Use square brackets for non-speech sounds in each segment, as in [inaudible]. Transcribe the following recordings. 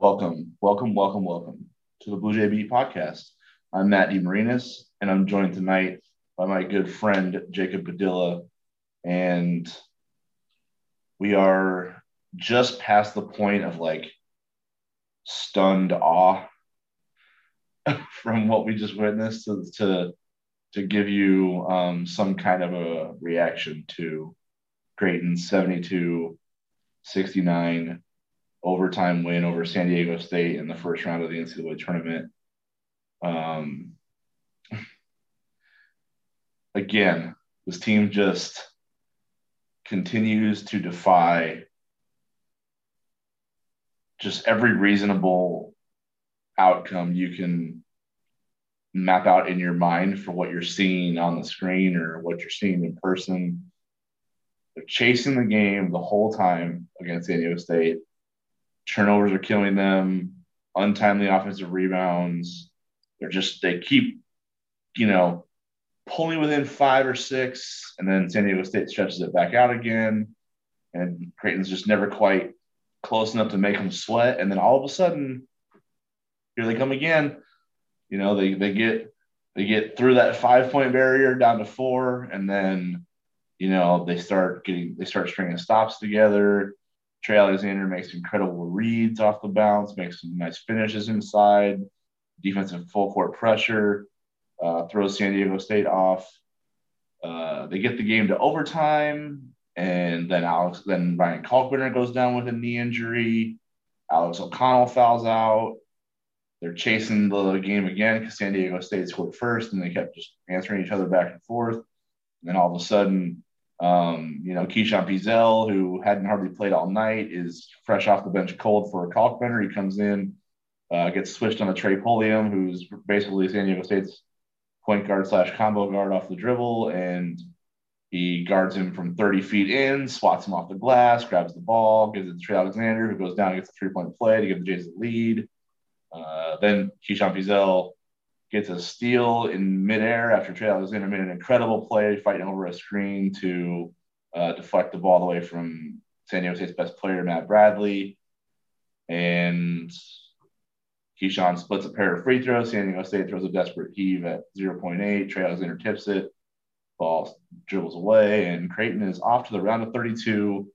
Welcome, welcome, welcome, welcome to the Bluejay Beat podcast. I'm Matt DeMarinis, and I'm joined tonight by my good friend Jacob Padilla. And we are just past the point of like stunned awe [laughs] from what we just witnessed to, to, to give you um, some kind of a reaction to Creighton's 72 69 overtime win over San Diego State in the first round of the NCAA tournament. Um, [laughs] again, this team just continues to defy just every reasonable outcome you can map out in your mind for what you're seeing on the screen or what you're seeing in person. They're chasing the game the whole time against San Diego State turnovers are killing them, untimely offensive rebounds. They're just they keep, you know, pulling within five or six, and then San Diego State stretches it back out again, and Creighton's just never quite close enough to make them sweat. And then all of a sudden, here they come again. You know, they they get they get through that five point barrier down to four, and then you know they start getting they start stringing stops together Trey Alexander makes incredible reads off the bounce, makes some nice finishes inside, defensive full court pressure, uh, throws San Diego State off. Uh, they get the game to overtime, and then Alex, then Ryan Kalkbrenner goes down with a knee injury. Alex O'Connell fouls out. They're chasing the game again because San Diego State scored first, and they kept just answering each other back and forth. And then all of a sudden, um, you know, Keyshawn Feazell, who hadn't hardly played all night, is fresh off the bench cold for a Kalkbrenner. He comes in, uh, gets switched on a Trey Pulliam, who's basically San Diego State's point guard slash combo guard off the dribble, and he guards him from 30 feet in, swats him off the glass, grabs the ball, gives it to Trey Alexander, who goes down and gets a three point play to give the Jays the lead. Uh, then Keyshawn Feazell gets a steal in midair after Trey Alexander made an incredible play fighting over a screen to uh, deflect the ball away from San Diego State's best player, Matt Bradley. And Keyshawn splits a pair of free throws. San Diego State throws a desperate heave at 0.8. Trey Alexander tips it. Ball dribbles away, and Creighton is off to the round of 32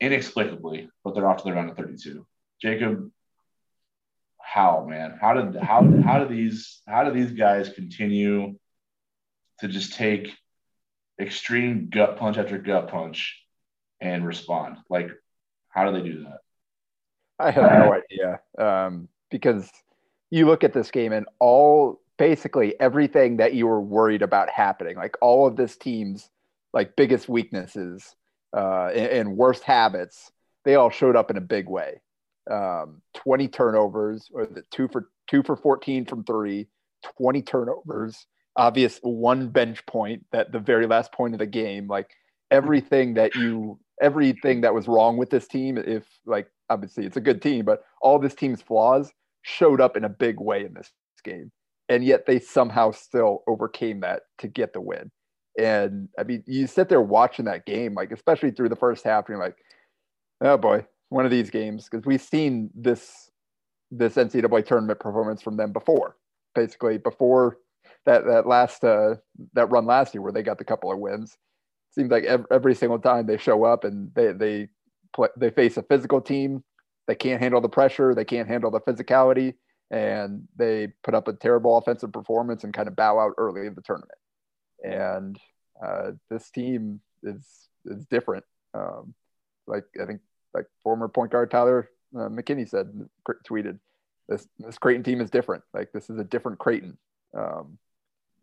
inexplicably, but they're off to the round of 32. Jacob, how man? How did how how do these how do these guys continue to just take extreme gut punch after gut punch and respond? Like how do they do that? I have no idea um, because you look at this game and all basically everything that you were worried about happening like all of this team's like biggest weaknesses uh, and, and worst habits they all showed up in a big way um, 20 turnovers, or the two for two for 14 from three, 20 turnovers, obvious one bench point that the very last point of the game, like everything that you everything that was wrong with this team, if like obviously it's a good team, but all this team's flaws showed up in a big way in this game. And yet they somehow still overcame that to get the win. And I mean, you sit there watching that game, like especially through the first half, and you're like, oh boy, one of these games because we've seen this this NCAA tournament performance from them before. Basically, before that that last uh, that run last year where they got the couple of wins. Seems like every, every single time they show up and they they play, they face a physical team. They can't handle the pressure. They can't handle the physicality, and they put up a terrible offensive performance and kind of bow out early in the tournament. And uh, this team is is different. Um, like I think like former point guard Tyler uh, McKinney said, tweeted, this this Creighton team is different. Like this is a different Creighton. Um,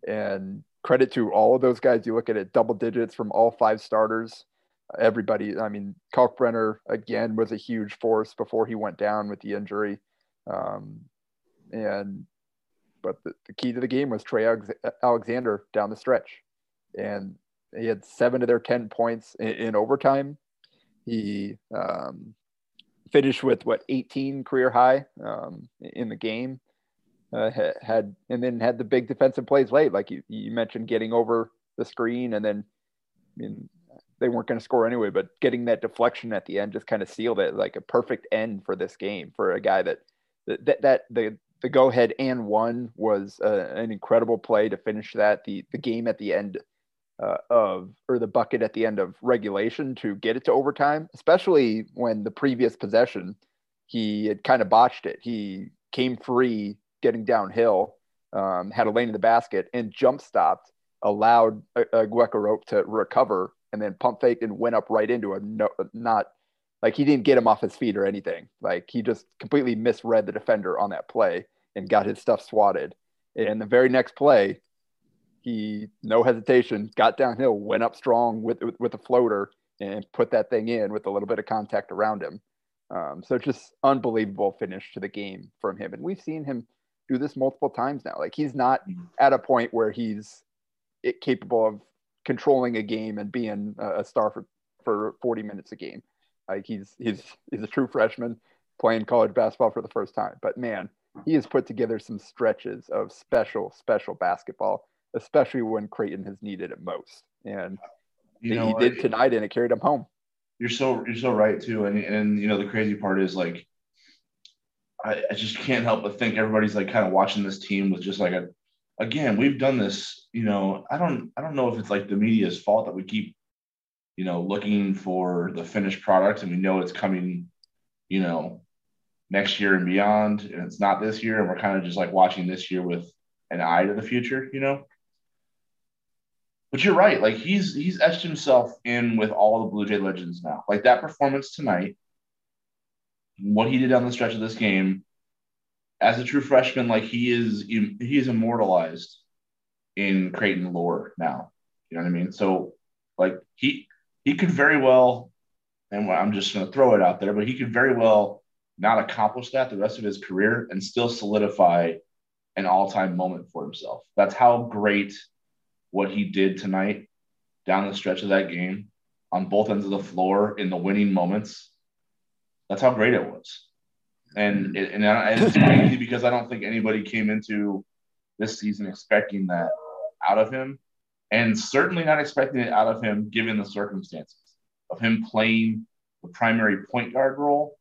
and credit to all of those guys. You look at it, double digits from all five starters. Everybody, I mean, Kalkbrenner again was a huge force before he went down with the injury. Um, and but the, the, key to the game was Trey Alexander down the stretch, and he had seven of their ten points in, in overtime. He um, finished with what 18 career high um, in the game. Uh, had and then had the big defensive plays late, like you, you mentioned, getting over the screen, and then I mean, they weren't going to score anyway, but getting that deflection at the end just kind of sealed it like a perfect end for this game for a guy that that that the the go ahead and one was uh, an incredible play to finish that the the game at the end uh, of or the bucket at the end of regulation to get it to overtime, especially when the previous possession he had kind of botched it. He came free getting downhill, um, had a lane in the basket, and jump stopped, allowed a, a rope to recover, and then pump faked and went up right into a no, not like he didn't get him off his feet or anything. Like he just completely misread the defender on that play and got his stuff swatted. And the very next play, he no hesitation got downhill, went up strong with with, with a floater and put that thing in with a little bit of contact around him. Um, so just unbelievable finish to the game from him, and we've seen him do this multiple times now. Like he's not mm-hmm. at a point where he's capable of controlling a game and being a star for for 40 minutes a game. Like he's he's he's a true freshman playing college basketball for the first time. But man, he has put together some stretches of special special basketball, especially when Creighton has needed it most. And you know, he did tonight, and it carried him home. You're so you're so right too, and and you know the crazy part is like, I, I just can't help but think everybody's like kind of watching this team with just like a, again we've done this. You know, I don't I don't know if it's like the media's fault that we keep, you know, looking for the finished product and we know it's coming, you know, next year and beyond, and it's not this year, and we're kind of just like watching this year with an eye to the future, you know but you're right. Like he's he's etched himself in with all the Blue Jay legends now. Like that performance tonight, what he did on the stretch of this game, as a true freshman, like he is he is immortalized in Creighton lore now. You know what I mean? So like he he could very well, and I'm just going to throw it out there, but he could very well not accomplish that the rest of his career and still solidify an all-time moment for himself. That's how great what he did tonight down the stretch of that game on both ends of the floor in the winning moments. That's how great it was. And, it, and it's crazy [laughs] because I don't think anybody came into this season expecting that out of him, and certainly not expecting it out of him given the circumstances of him playing the primary point guard role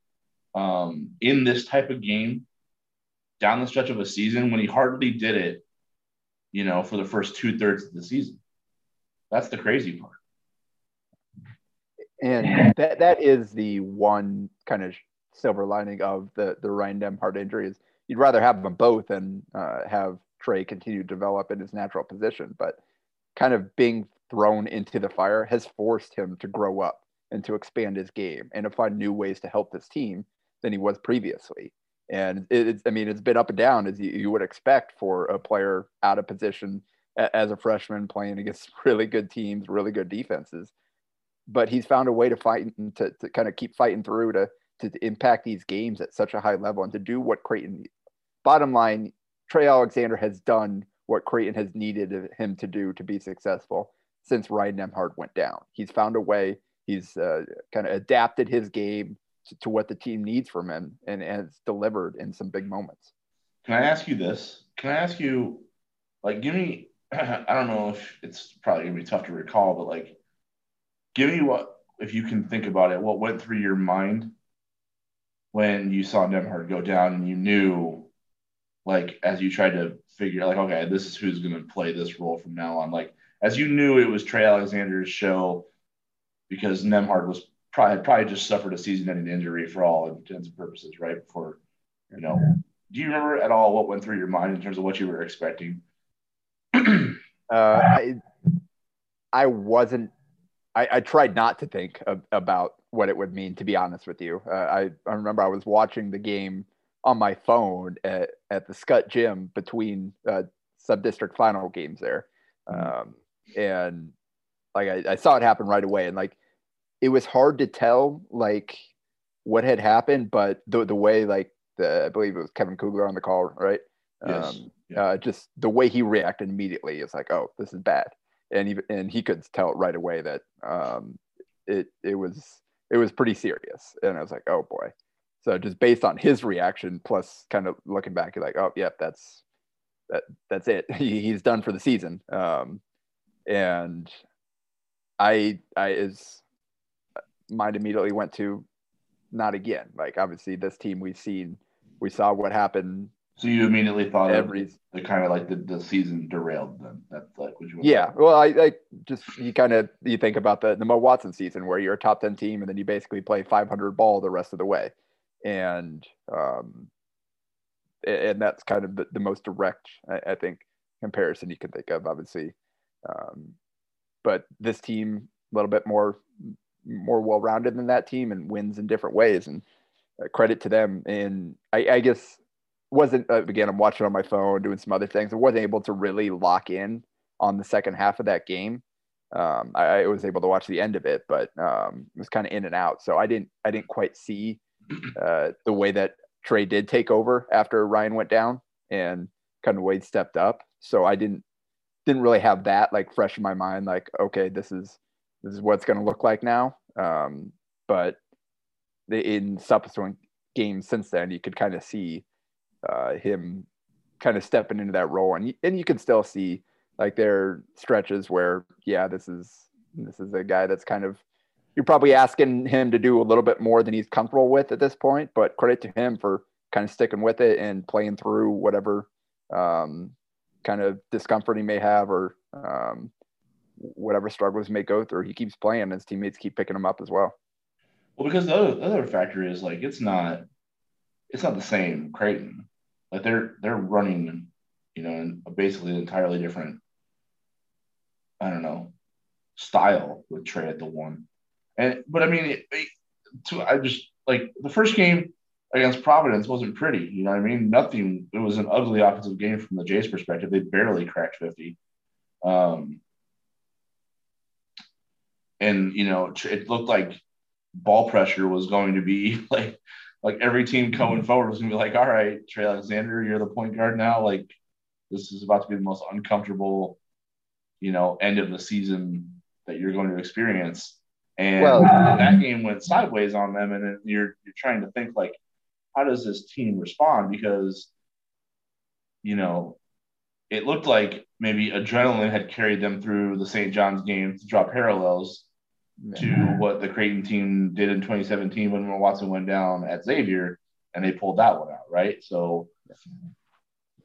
um, in this type of game down the stretch of a season when he hardly did it you know, for the first two thirds of the season. That's the crazy part. And [laughs] that that is the one kind of silver lining of the the Ryan Nembhard injury is you'd rather have them both and uh, have Trey continue to develop in his natural position, but kind of being thrown into the fire has forced him to grow up and to expand his game and to find new ways to help this team than he was previously. And it's, I mean, it's been up and down as you, you would expect for a player out of position as a freshman playing against [laughs] really good teams, really good defenses. But he's found a way to fight and to, to kind of keep fighting through to, to, impact these games at such a high level and to do what Creighton, bottom line, Trey Alexander has done what Creighton has needed him to do to be successful since Ryan Nembhard went down. He's found a way. He's uh, kind of adapted his game to, to what the team needs from him and, it's delivered in some big moments. Can I ask you this? Can I ask you, like, give me, [clears throat] I don't know if it's probably gonna be tough to recall, but like, give me what, if you can think about it, what went through your mind when you saw Nembhard go down and you knew, like, as you tried to figure, like, okay, this is who's gonna play this role from now on. Like, as you knew it was Trey Alexander's show because Nembhard was probably probably just suffered a season-ending injury for all intents and purposes, right? Before, you know, do you remember at all what went through your mind in terms of what you were expecting? [clears throat] uh, I, I wasn't. I, I tried not to think of, about what it would mean. To be honest with you, uh, I I remember I was watching the game on my phone at, at the Scut Gym between uh, sub district final games there, mm-hmm. um, and like I, I saw it happen right away, and like it was hard to tell like what had happened, but the the way like the I believe it was Kevin Kugler on the call, right? Yes. Um, yeah. uh, just the way he reacted immediately is like, oh, this is bad, and he and he could tell right away that um, it it was it was pretty serious, and I was like, oh boy. So just based on his reaction, plus kind of looking back, you're like, oh, yep, that's that that's it. [laughs] He, he's done for the season. Um, and I I is mind immediately went to not again. Like obviously this team we've seen we saw what happened. So you immediately thought every the kind of like the, the season derailed them. That's like what you Yeah. Well I like just you kind of you think about the the Mo Watson season where you're a top 10 team and then you basically play 500 ball the rest of the way. And um and that's kind of the, the most direct I, I think comparison you can think of obviously um, but this team a little bit more more well rounded than that team and wins in different ways. And uh, credit to them. And I, I guess wasn't uh, again I'm watching on my phone doing some other things. I wasn't able to really lock in on the second half of that game. Um, I, I, was able to watch the end of it, but um, it was kind of in and out. So I didn't I didn't quite see [clears throat] uh, the way that Trey did take over after Ryan went down and kind of Wade stepped up. So I didn't didn't really have that like fresh in my mind. Like okay, this is this is what it's going to look like now. Um, but in subsequent games since then, you could kind of see uh, him kind of stepping into that role, and and you can still see like there are stretches where yeah, this is this is a guy that's kind of you're probably asking him to do a little bit more than he's comfortable with at this point. But credit to him for kind of sticking with it and playing through whatever um, kind of discomfort he may have or um, whatever struggles may go through. He keeps playing, and his teammates keep picking him up as well. Well, because the other, the other factor is like it's not it's not the same Creighton. Like they're they're running, you know, basically an entirely different, I don't know, style with Trey at the one. And but I mean, it, it, to, I just like the first game against Providence wasn't pretty. You know what I mean? Nothing. It was an ugly offensive game from the Jays' perspective. They barely cracked fifty. Um, and you know, it looked like ball pressure was going to be [laughs] like like every team coming mm-hmm. forward was gonna be like, all right, Trey Alexander, you're the point guard now. Like this is about to be the most uncomfortable, you know, end of the season that you're going to experience. And well, that game went sideways on them, and you're you're trying to think like, how does this team respond? Because, you know, it looked like maybe adrenaline had carried them through the St. John's game to draw parallels to what the Creighton team did in 2017 when Watson went down at Xavier and they pulled that one out, right? So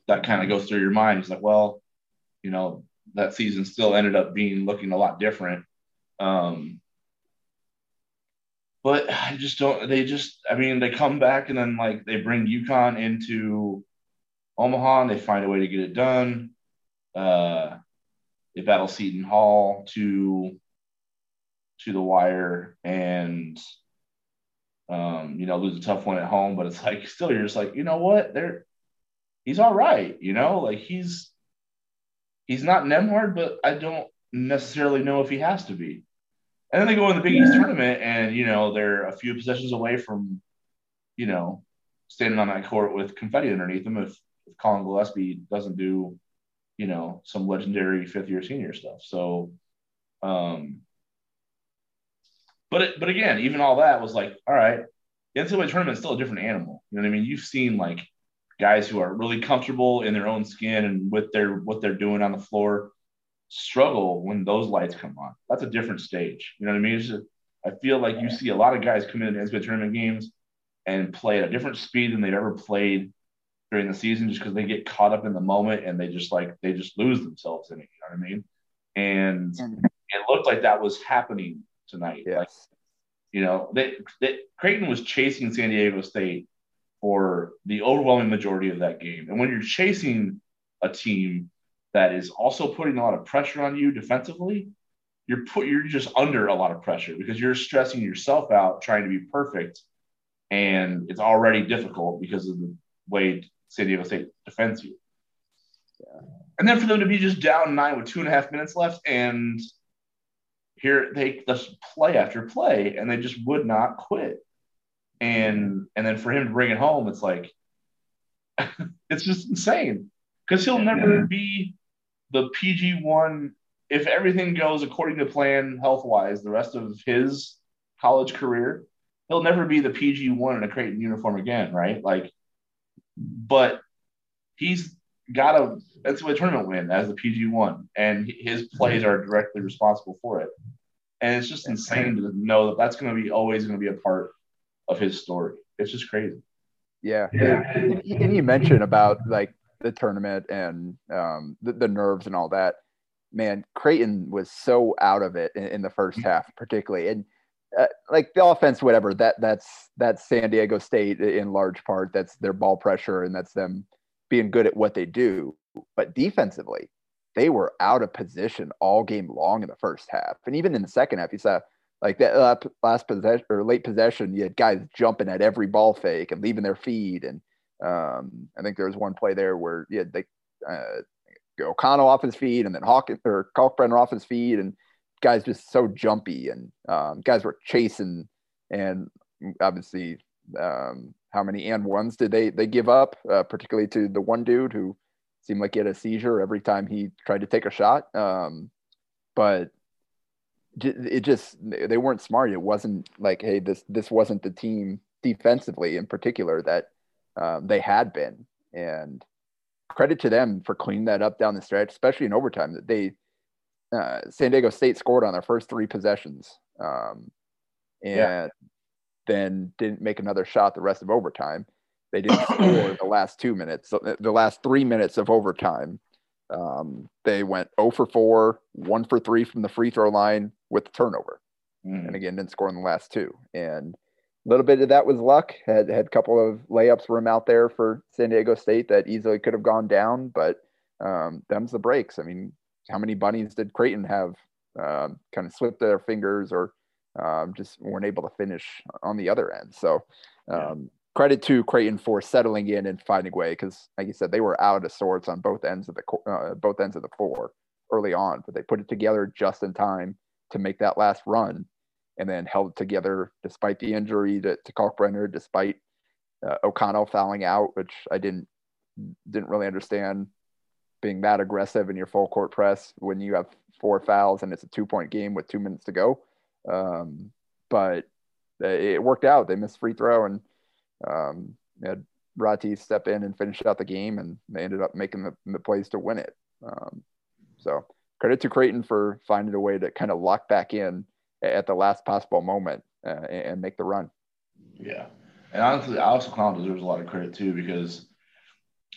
that kind of goes through your mind. It's like, well, you know, that season still ended up being looking a lot different. Um, but I just don't, they just, I mean, they come back and then like they bring UConn into Omaha and they find a way to get it done. Uh, they battle Seton Hall to to the wire and um, you know, lose a tough one at home, but it's [laughs] like still you're just like, you know what, they're he's all right, you know, like he's he's not Nembhard, but I don't necessarily know if he has to be. And then they go in the Big East tournament, and you know they're a few possessions away from, you know, standing on that court with confetti underneath them if, if Collin Gillespie doesn't do, you know, some legendary fifth year senior stuff. So, um, but it, but again, even all that was like, all right, the NCAA tournament is still a different animal. You know what I mean? You've seen like guys who are really comfortable in their own skin and with their what they're doing on the floor struggle when those lights come on. That's a different stage. You know what I mean? Just, I feel like you see a lot of guys come in NCAA tournament games and play at a different speed than they've ever played during the season just because they get caught up in the moment and they just like they just lose themselves in it. You know what I mean? And it looked like that was happening tonight. Yes. Like, you know, that Creighton was chasing San Diego State for the overwhelming majority of that game. And when you're chasing a team that is also putting a lot of pressure on you defensively, you're put you're just under a lot of pressure because you're stressing yourself out trying to be perfect, and it's already difficult because of the way San Diego State defends you. Yeah. And then for them to be just down nine with two and a half minutes left and here they just play after play and they just would not quit. And and then for him to bring it home, it's like [laughs] it's just insane. Because he'll never yeah. be the PG one if everything goes according to plan health wise the rest of his college career, he'll never be the PG one in a Creighton uniform again, right? Like, but he's got a that's NCAA tournament win as the PG one, and his plays are directly responsible for it. And it's just insane to know that that's going to be always going to be a part of his story. It's just crazy. Yeah, yeah. And, and you mentioned about like the tournament and um, the, the nerves and all that. Man, Creighton was so out of it in, in the first half, particularly, and uh, like the offense, whatever. That that's that's San Diego State in large part. That's their ball pressure, and that's them being good at what they do. But defensively, they were out of position all game long in the first half, and even in the second half, you saw like that last possession or late possession, you had guys jumping at every ball fake and leaving their feed. And um, I think there was one play there where you had they uh, O'Connell off his feed and then Hawkins or Kalkbrenner off his feed, and guys just so jumpy and um, guys were chasing and obviously um, how many and ones did they they give up, uh, particularly to the one dude who seemed like he had a seizure every time he tried to take a shot. Um, but it just they weren't smart. It wasn't like, hey, this this wasn't the team defensively in particular that um, they had been. And credit to them for cleaning that up down the stretch, especially in overtime. That they uh, San Diego State scored on their first three possessions, um, and yeah. then didn't make another shot the rest of overtime. They didn't [coughs] score the last two minutes. So the last three minutes of overtime, um, they went 0 for 4, 1 for 3 from the free throw line with the turnover. Mm. And again, didn't score in the last two. And a little bit of that was luck. Had had a couple of layups from out there for San Diego State that easily could have gone down, but um, them's the breaks. I mean, how many bunnies did Creighton have um, kind of slipped their fingers or um, just weren't able to finish on the other end? So um, credit to Creighton for settling in and finding a way because, like you said, they were out of sorts on both ends of the uh, both ends of the floor early on, but they put it together just in time to make that last run, and then held it together despite the injury to, to Kalkbrenner, despite uh, O'Connell fouling out, which I didn't didn't really understand being that aggressive in your full court press when you have four fouls and it's a two point game with two minutes to go. Um, but it worked out. They missed free throw and um, had Rati step in and finish out the game, and they ended up making the, the plays to win it. Um, so credit to Creighton for finding a way to kind of lock back in at the last possible moment uh, and make the run. Yeah, and honestly, Alex O'Connell deserves a lot of credit too because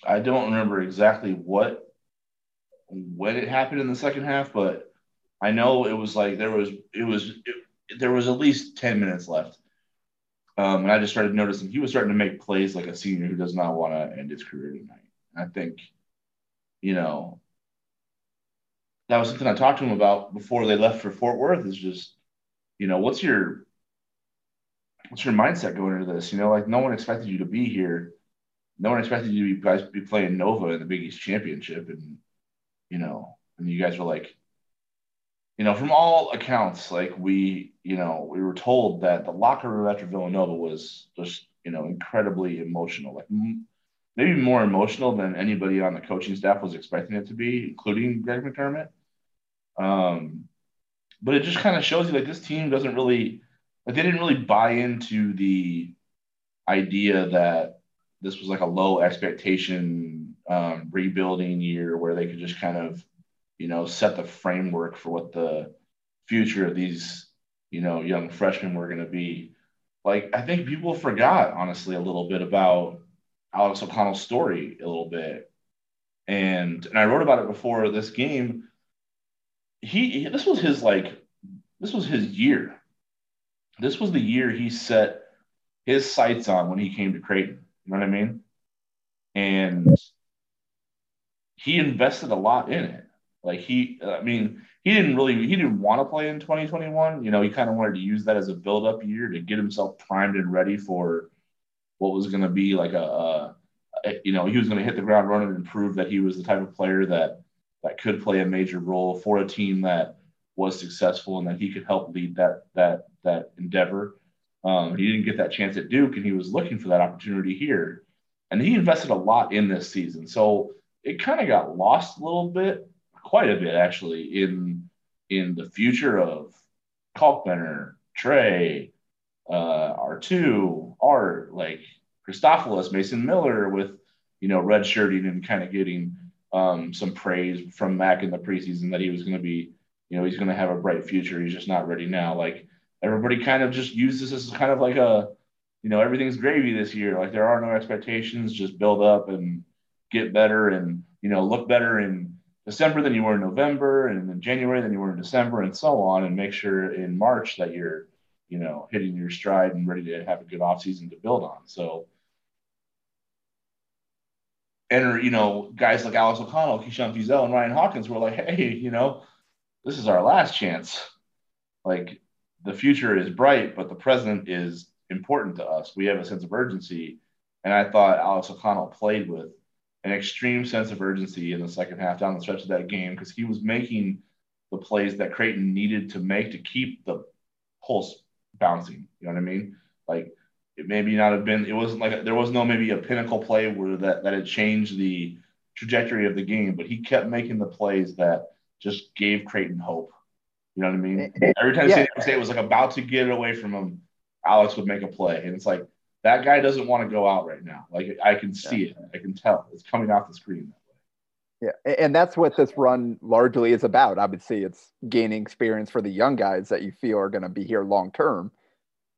I don't remember exactly what when it happened in the second half, but I know it was like there was it was it, there was at least ten minutes left um, and I just started noticing he was starting to make plays like a senior who does not want to end his career tonight. I think, you know, that was something I talked to him about before they left for Fort Worth. Is just, you know, what's your what's your mindset going into this? You know, like no one expected you to be here. No one expected you to be be playing Nova in the Big East Championship, and you know, and you guys were like, you know, from all accounts, like we, you know, we were told that the locker room after Villanova was just, you know, incredibly emotional, like m- maybe more emotional than anybody on the coaching staff was expecting it to be, including Greg McDermott. Um, but it just kind of shows you like this team doesn't really, like they didn't really buy into the idea that this was like a low expectation um, rebuilding year where they could just kind of you know, set the framework for what the future of these, you know, young freshmen were going to be. Like, I think people forgot, honestly, a little bit about Alex O'Connell's story a little bit. And, and I wrote about it before this game. He, this was his, like, this was his year. This was the year he set his sights on when he came to Creighton. You know what I mean? And he invested a lot in it. Like he, I mean, he didn't really, he didn't want to play in 2021. You know, he kind of wanted to use that as a build up year to get himself primed and ready for what was going to be like a, a, a, you know, he was going to hit the ground running and prove that he was the type of player that, that could play a major role for a team that was successful and that he could help lead that, that, that endeavor. Um, he didn't get that chance at Duke and he was looking for that opportunity here. And he invested a lot in this season. So it kind of got lost a little bit quite a bit actually in in the future of Kalkbrenner, Trey, uh, R2, Art, like Christofilis, Mason Miller with, you know, redshirting and kind of getting um, some praise from Mac in the preseason that he was going to be you know, he's going to have a bright future. He's just not ready now. Like everybody kind of just uses this as kind of like a, you know, everything's gravy this year. Like there are no expectations, just build up and get better and, you know, look better in December than you were in November and then January than you were in December and so on. And make sure in March that you're, you know, hitting your stride and ready to have a good offseason to build on. So, and you know, guys like Alex O'Connell, Keyshawn Feazell, and Ryan Hawkins were like, [laughs] hey, you know, this is our last chance. Like the future is bright, but the present is important to us. We have a sense of urgency. And I thought Alex O'Connell played with an extreme sense of urgency in the second half down the stretch of that game because he was making the plays that Creighton needed to make to keep the pulse bouncing. You know what I mean? Like it maybe not have been, it wasn't like there was no maybe a pinnacle play where that, that had changed the trajectory of the game, but he kept making the plays that just gave Creighton hope. You know what I mean? Eh, eh, Every time yeah. State was like about to get it away from him, Alex would make a play. And it's like, that guy doesn't want to go out right now. Like I can see yeah. it. I can tell. It's coming off the screen that way. Yeah. And that's what this run largely is about. Obviously, it's gaining experience for the young guys that you feel are going to be here long term.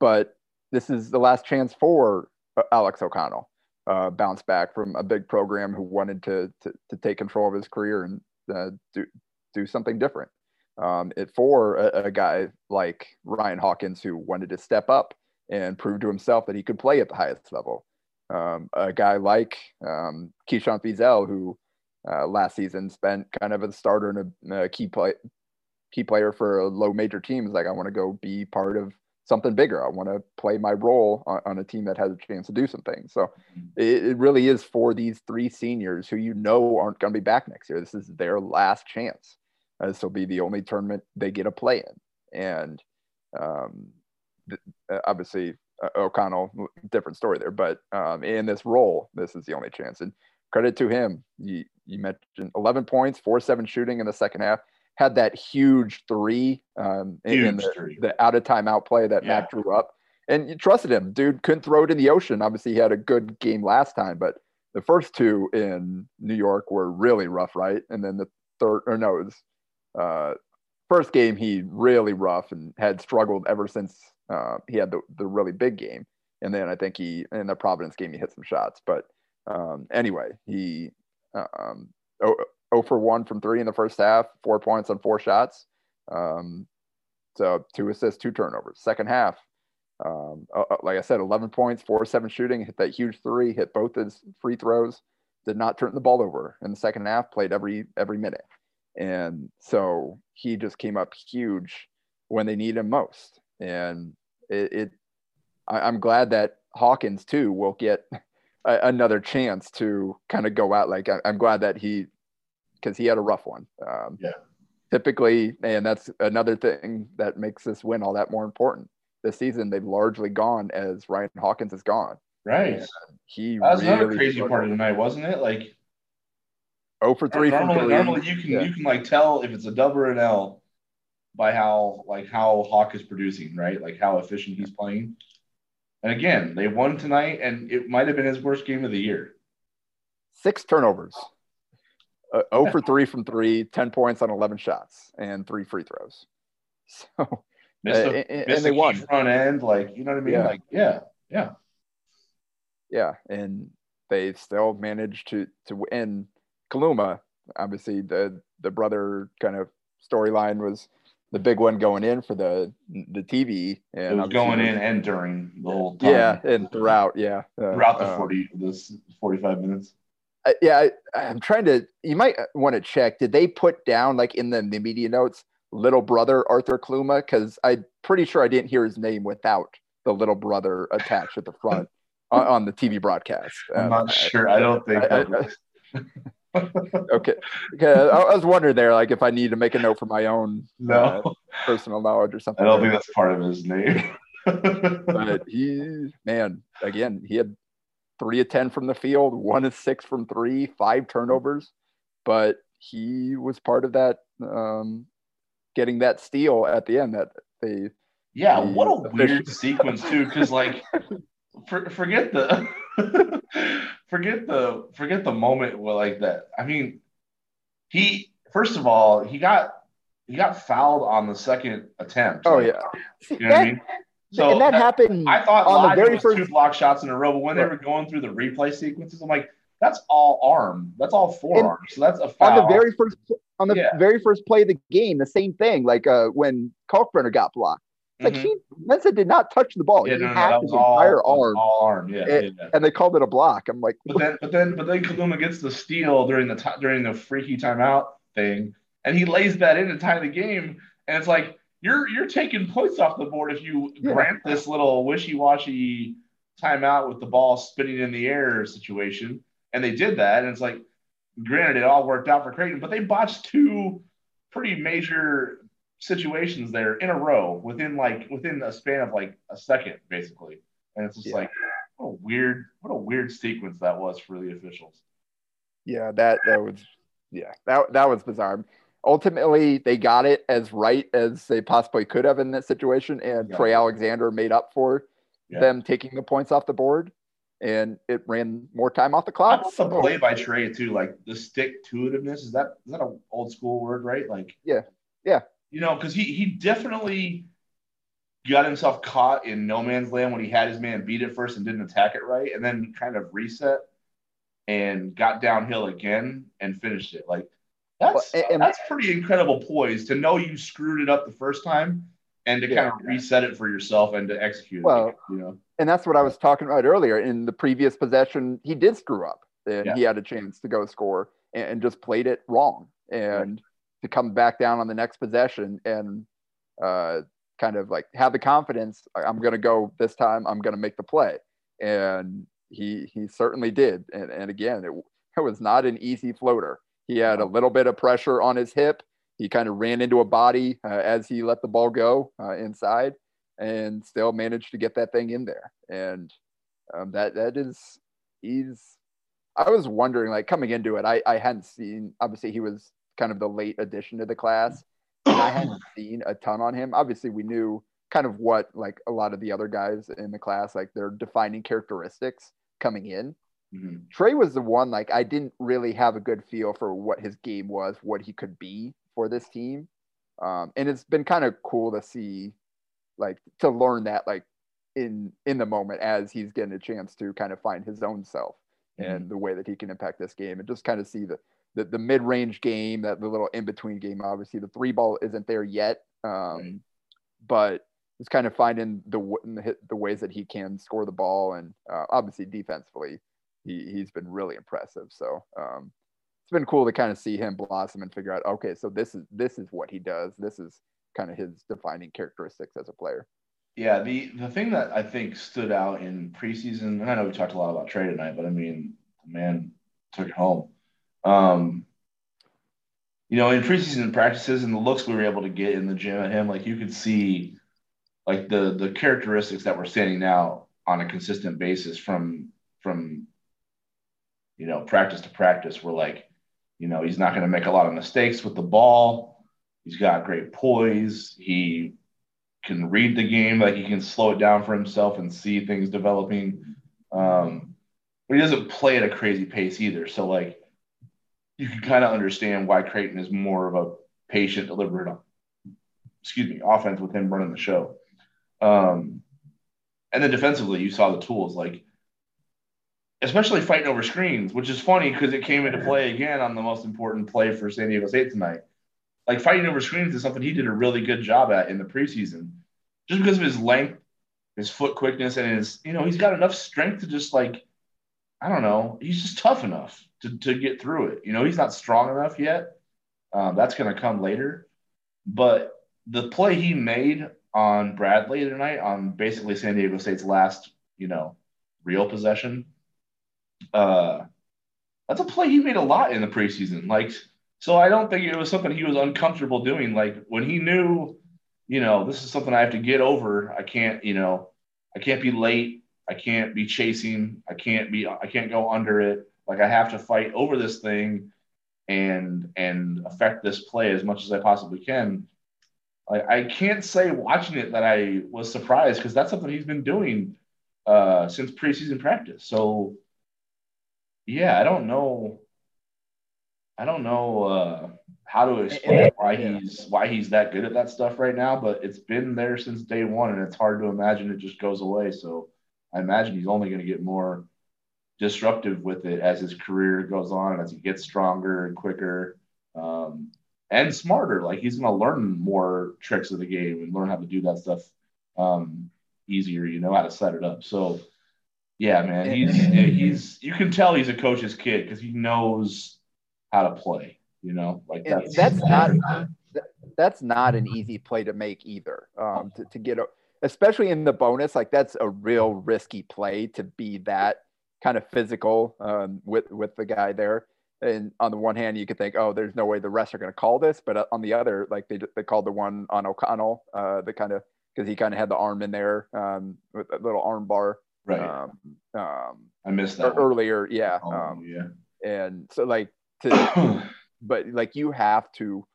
But this is the last chance for uh, Alex O'Connell. Uh, bounce back from a big program who wanted to, to, to take control of his career and uh, do do something different. Um, it for a, a, guy like Ryan Hawkins who wanted to step up and prove to himself that he could play at the highest level. Um, a guy like um, Keyshawn Feazell who uh, last season spent kind of a starter and a, a, key play key player for a low major team is like I want to go be part of something bigger. I want to play my role on, on, a team that has a chance to do some things. So it, it really is for these three seniors who you know aren't going to be back next year. This is their last chance. Uh, this will be the only tournament they get a play in. And um, obviously, uh, O'Connell, different story there. But um, in this role, this is the only chance. And credit to him. You, you mentioned 11 points, 4 7 shooting in the second half. Had that huge three um, huge in the, three. the out of timeout play that yeah. Mac drew up. And you trusted him. Dude couldn't throw it in the ocean. Obviously, he had a good game last time, but the first two in New York were really rough, right? And then the third, or no, it was uh, first game he really rough and had struggled ever since uh, he had the, the really big game. And then I think he in the Providence game he hit some shots. But um, anyway, he um, 0, 0 for one from three in the first half, four points on four shots. Um, so two assists, two turnovers. Second half, um, uh, uh like I said, 11 points, four seven shooting, hit that huge three, hit both his free throws, did not turn the ball over in the second half, played every every minute. And so he just came up huge when they need him most. And it, it I, am glad that Hawkins too will get a, another chance to kind of go out. Like I, am glad that he, because he had a rough one. Um, yeah. Typically, and that's another thing that makes this win all that more important. This season, they've largely gone as Ryan Hawkins is gone. Right. And he that was really another crazy part of the night, wasn't it? Like Oh for three normally. Normally you can yeah. you can like tell if it's a double or an L by how like how Hawk is producing, right? Like how efficient he's playing. And again, they won tonight, and it might have been his worst game of the year. Six turnovers. Uh, 0 for 3 from 3, 10 points on 11 shots, and three free throws. [laughs] So, missed a, uh, and, and they won. Front end, like, you know what I mean? Yeah. Like, yeah, yeah. Yeah. And they still managed to, to win Kaluma, obviously the the brother kind of storyline was the big one going in for the the TV. And it was going in and during the whole time. Yeah, and throughout, yeah, uh, throughout the um, forty this forty five minutes. Uh, yeah, I, am trying to. You might want to check. Did they put down like in the, the media notes, little brother Arthur Kaluma? Because I'm pretty sure I didn't hear his name without the little brother attached at the front [laughs] on, on, the TV broadcast. I'm um, not sure. I, I don't think. [laughs] I, okay. okay. I, was wondering there, like if I need to make a note for my own no. Uh, personal knowledge or something. I don't think that's part of his name. [laughs] but he, man, again, he had three of 10 from the field, one of six from three, five turnovers. But he was part of that, um, getting that steal at the end that they. Yeah, what a weird sequence, too. Cause, like, [laughs] for, forget the. [laughs] forget the forget the moment like that. I mean, he first of all he got he got fouled on the second attempt. Oh yeah. you know what I mean? So and that, that- happened I thought on the very first two block shots in a row, but when they were going through the replay sequences, I'm like, that's all arm. That's all forearm. so that's a foul. on the very first on the Yeah. very first play of the game, the same thing. Like uh, when Kalkbrenner got blocked, it's like Mhm. he Mensah did not touch the ball. yeah, he no, no, his all, entire arm, arm. Yeah, It- yeah. and they called it a block. I'm like, But then, but then, but then Kaluma gets the steal during the ti during the freaky timeout thing, and he lays that in to tie the game. And it's like you're you're taking points off the board if you Yeah. grant this little wishy washy timeout with the ball spinning in the air situation. And they did that, and it's like, granted, it all worked out for Creighton, but they botched two pretty major situations there in a row within like within a span of like a second, basically. And it's just Yeah. like, what a weird, what a weird sequence that was for the officials. yeah, that that was yeah, that that was bizarre. Ultimately, they got it as right as they possibly could have in that situation, and Yeah. Trey Alexander made up for Yeah. them taking the points off the board, and it ran more time off the clock. the play by Trey too, like the stick to itiveness. Is that is that an old school word, right? Like Yeah. Yeah. You know, because he he definitely got himself caught in no man's land when he had his man beat it first and didn't attack it right, and then kind of reset and got downhill again and finished it. Like that's Well, and- that's pretty incredible poise to know you screwed it up the first time and to Yeah. kind of reset it for yourself and to execute Well, it. You know, and that's what I was talking about earlier. In the previous possession, he did screw up, and Yeah. he had a chance to go score and, and just played it wrong. And to come back down on the next possession and uh, kind of like have the confidence, I'm going to go this time. I'm going to make the play, and he he certainly did. And and again, it, it was not an easy floater. He had a little bit of pressure on his hip. He kind of ran into a body uh, as he let the ball go uh, inside and still managed to get that thing in there. And um, that that is he's. I was wondering, like coming into it, I I hadn't seen. Obviously, he was kind of the late addition to the class, [coughs] and I hadn't seen a ton on him. Obviously, we knew kind of what like a lot of the other guys in the class, like their defining characteristics coming in. Mhm. Trey was the one like I didn't really have a good feel for what his game was, what he could be for this team. Um, and it's been kind of cool to see like to learn that like in in the moment as he's getting a chance to kind of find his own self and the way that he can impact this game and just kind of see the the, the mid-range game that the little in-between game obviously the three ball isn't there yet um, Right. but just kind of finding the the ways that he can score the ball and uh, obviously defensively he, he's been really impressive so um, it's been cool to kind of see him blossom and figure out okay so this is this is what he does this is kind of his defining characteristics as a player Yeah, the the thing that I think stood out in preseason, and I know we talked a lot about Trey tonight, but I mean, the man took it home. Um, you know, in preseason practices and the looks we were able to get in the gym at him, like you could see, like the the characteristics that were standing out on a consistent basis from from you know practice to practice were like, you know, he's not going to make a lot of mistakes with the ball. He's got great poise. He can read the game, like he can slow it down for himself and see things developing. Um, but he doesn't play at a crazy pace either. So like you can kind of understand why Creighton is more of a patient, deliberate, excuse me, offense with him running the show. Um, and then defensively, you saw the tools like, especially fighting over screens, which is funny because it came into play again on the most important play for San Diego State tonight like fighting over screens is something he did a really good job at in the preseason, just because of his length, his foot quickness, and his you know he's got enough strength to just like I don't know he's just tough enough to to get through it. You know he's not strong enough yet. Um, that's going to come later, but the play he made on Bradley tonight on basically San Diego State's last you know real possession. Uh, that's a play he made a lot in the preseason. Like so I don't think it was something he was uncomfortable doing. Like when he knew, you know, this is something I have to get over. I can't, you know, I can't be late. I can't be chasing. I can't be. I can't go under it. Like I have to fight over this thing, and and affect this play as much as I possibly can. Like I can't say watching it that I was surprised because that's something he's been doing uh, since preseason practice. So yeah, I don't know. I don't know uh, how to explain why he's why he's that good at that stuff right now, but it's been there since day one, and it's hard to imagine it just goes away. So I imagine he's only going to get more disruptive with it as his career goes on and as he gets stronger and quicker um, and smarter. Like he's going to learn more tricks of the game and learn how to do that stuff um, easier. You know how to set it up. So yeah, man, he's he's you can tell he's a coach's kid because he knows how to play. You know, like that's that's not that's not an easy play to make either. Um, to, to get a, especially in the bonus, like that's a real risky play to be that kind of physical um, with with the guy there. And on the one hand, you could think, oh, there's no way the rest are going to call this, but uh, on the other, like they they called the one on O'Connell, uh, the kind of because he kind of had the arm in there um, with a little arm bar. Right. Um, um, I missed that earlier. Yeah. Oh, um, yeah. And so like to, [coughs] but like you have to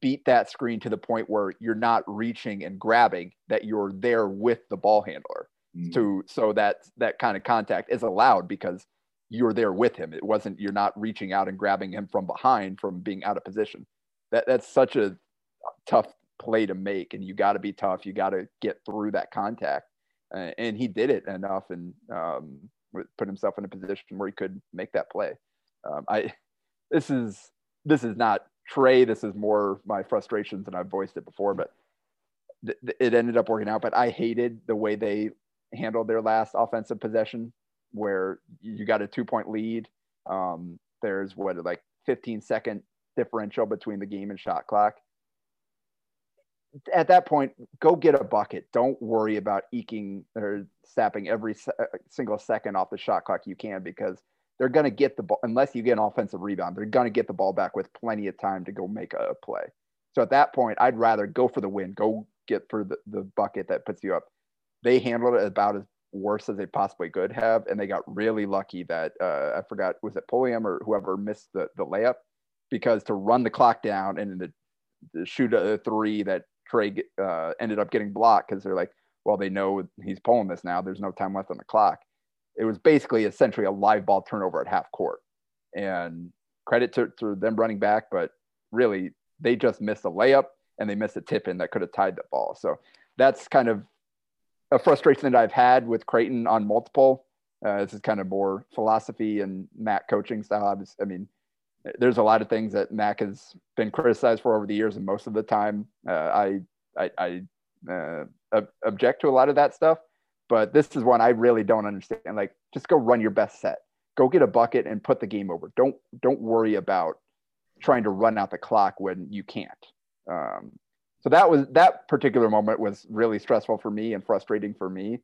beat that screen to the point where you're not reaching and grabbing that you're there with the ball handler. Mm. to so that that kind of contact is allowed because you're there with him. It wasn't you're not reaching out and grabbing him from behind from being out of position. That that's such a tough play to make and you got to be tough. You got to get through that contact. Uh, and he did it enough and um, put himself in a position where he could make that play. Um, i this is this is not Trey. This is more my frustrations, and I've voiced it before, but th- it ended up working out. But I hated the way they handled their last offensive possession, where you got a two point lead. Um, there's what like 15 second differential between the game and shot clock. At that point, go get a bucket. Don't worry about eking or sapping every se- uh, single second off the shot clock you can because they're going to get the ball unless you get an offensive rebound. They're going to get the ball back with plenty of time to go make a, play. So at that point, I'd rather go for the win, go get for the, the bucket that puts you up. They handled it about as worse as they possibly could have, and they got really lucky that uh, I forgot was it Pulliam or whoever missed the, the layup because to run the clock down and the, the shoot a three that Trey uh, ended up getting blocked because they're like, well, they know he's pulling this now. There's no time left on the clock it was basically essentially a live ball turnover at half court. And credit to, to them running back, but really they just missed a layup and they missed a tip in that could have tied the ball. So that's kind of a frustration that I've had with Creighton on multiple. Uh, this is kind of more philosophy and Mac coaching style. I mean, there's a lot of things that Mac has been criticized for over the years, and most of the time, uh, I I, I uh, object to a lot of that stuff but this is one I really don't understand. Like, just go run your best set. Go get a bucket and put the game over. Don't don't worry about trying to run out the clock when you can't. Um, so that was that particular moment was really stressful for me and frustrating for me.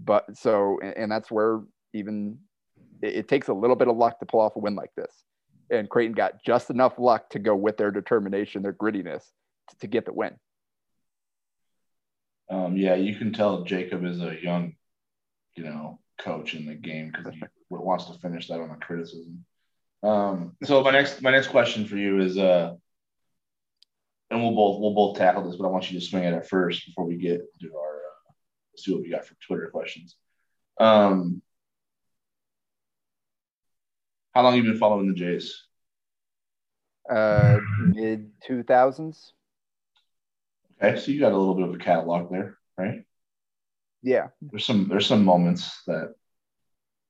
But so and, and that's where even it, it takes a little bit of luck to pull off a win like this. And Creighton got just enough luck to go with their determination, their grittiness to, to get the win. Um, yeah, you can tell Jacob is a young, you know, coach in the game because he wants to finish that on a criticism. Um, so my next my next question for you is, uh, and we'll both we'll both tackle this, but I want you to swing at it first before we get to our uh, see what we got for Twitter questions. Um, how long have you been following the Jays? Uh, mid two thousands. Okay, so you got a little bit of a catalog there, right? Yeah. There's some there's some moments that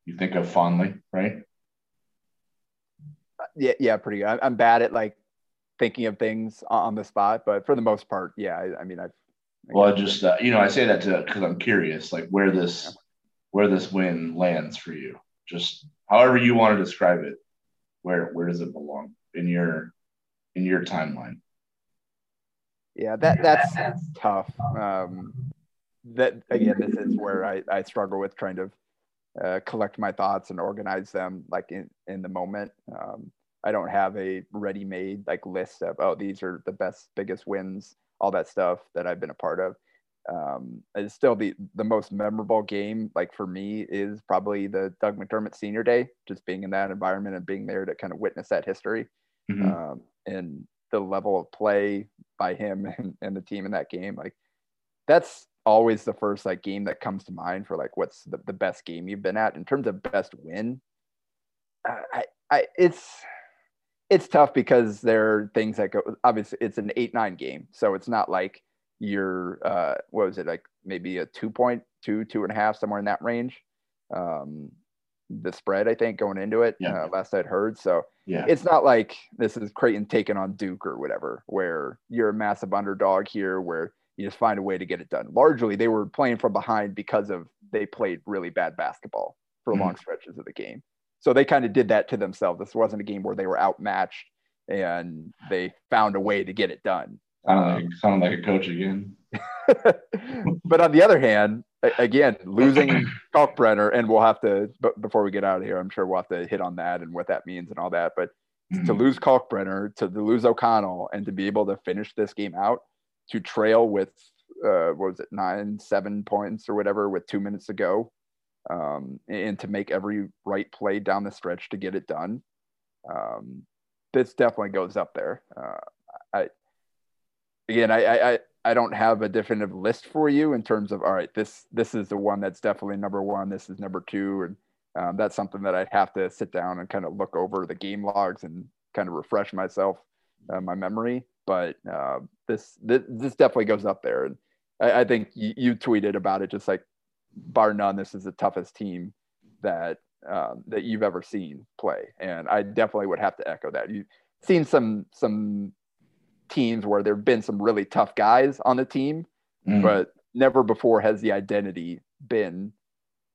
you think of fondly, right? Yeah, yeah, pretty good. I'm bad at like thinking of things on the spot, but for the most part, yeah. I, I mean, I've. I well, I just uh, you know, I say that to because I'm curious, like where this yeah. where this win lands for you. Just however you want to describe it, where where does it belong in your in your timeline? Yeah, that that's tough. Um, that again, this is where I, I struggle with trying to uh, collect my thoughts and organize them like in, in the moment. Um, I don't have a ready-made like list of oh these are the best biggest wins, all that stuff that I've been a part of. Um, it's still the the most memorable game like for me is probably the Doug McDermott Senior Day, just being in that environment and being there to kind of witness that history. Mm-hmm. Um, and the level of play by him [laughs] and, and the team in that game, like that's always the first like game that comes to mind for like what's the, the best game you've been at in terms of best win. I, I, it's it's tough because there are things that go. Obviously, it's an eight nine game, so it's not like you're uh, what was it like maybe a two point two two and a half somewhere in that range. Um, the spread, I think, going into it. Yeah. Uh, last I'd heard. So yeah, it's not like this is Creighton taking on Duke or whatever, where you're a massive underdog here, where you just find a way to get it done. Largely, they were playing from behind because of they played really bad basketball for mm-hmm. long stretches of the game. So they kind of did that to themselves. This wasn't a game where they were outmatched and they found a way to get it done. Sounded like, sounded like a coach again. [laughs] but on the other hand, again, losing [clears throat] Kalkbrenner, and we'll have to, but before we get out of here, I'm sure we'll have to hit on that and what that means and all that. But mm-hmm. to lose Kalkbrenner, to lose O'Connell, and to be able to finish this game out, to trail with, uh, what was it, nine, seven points or whatever with two minutes to go, um, and to make every right play down the stretch to get it done. Um, this definitely goes up there. Uh, I, again, I, I, I don't have a definitive list for you in terms of all right, this this is the one that's definitely number one. This is number two, and um, that's something that I'd have to sit down and kind of look over the game logs and kind of refresh myself, uh, my memory. But uh, this, this, this definitely goes up there, and I, I think you, you, tweeted about it, just like bar none, this is the toughest team that um, that you've ever seen play, and I definitely would have to echo that. You've seen some some teams where there have been some really tough guys on the team, mm. but never before has the identity been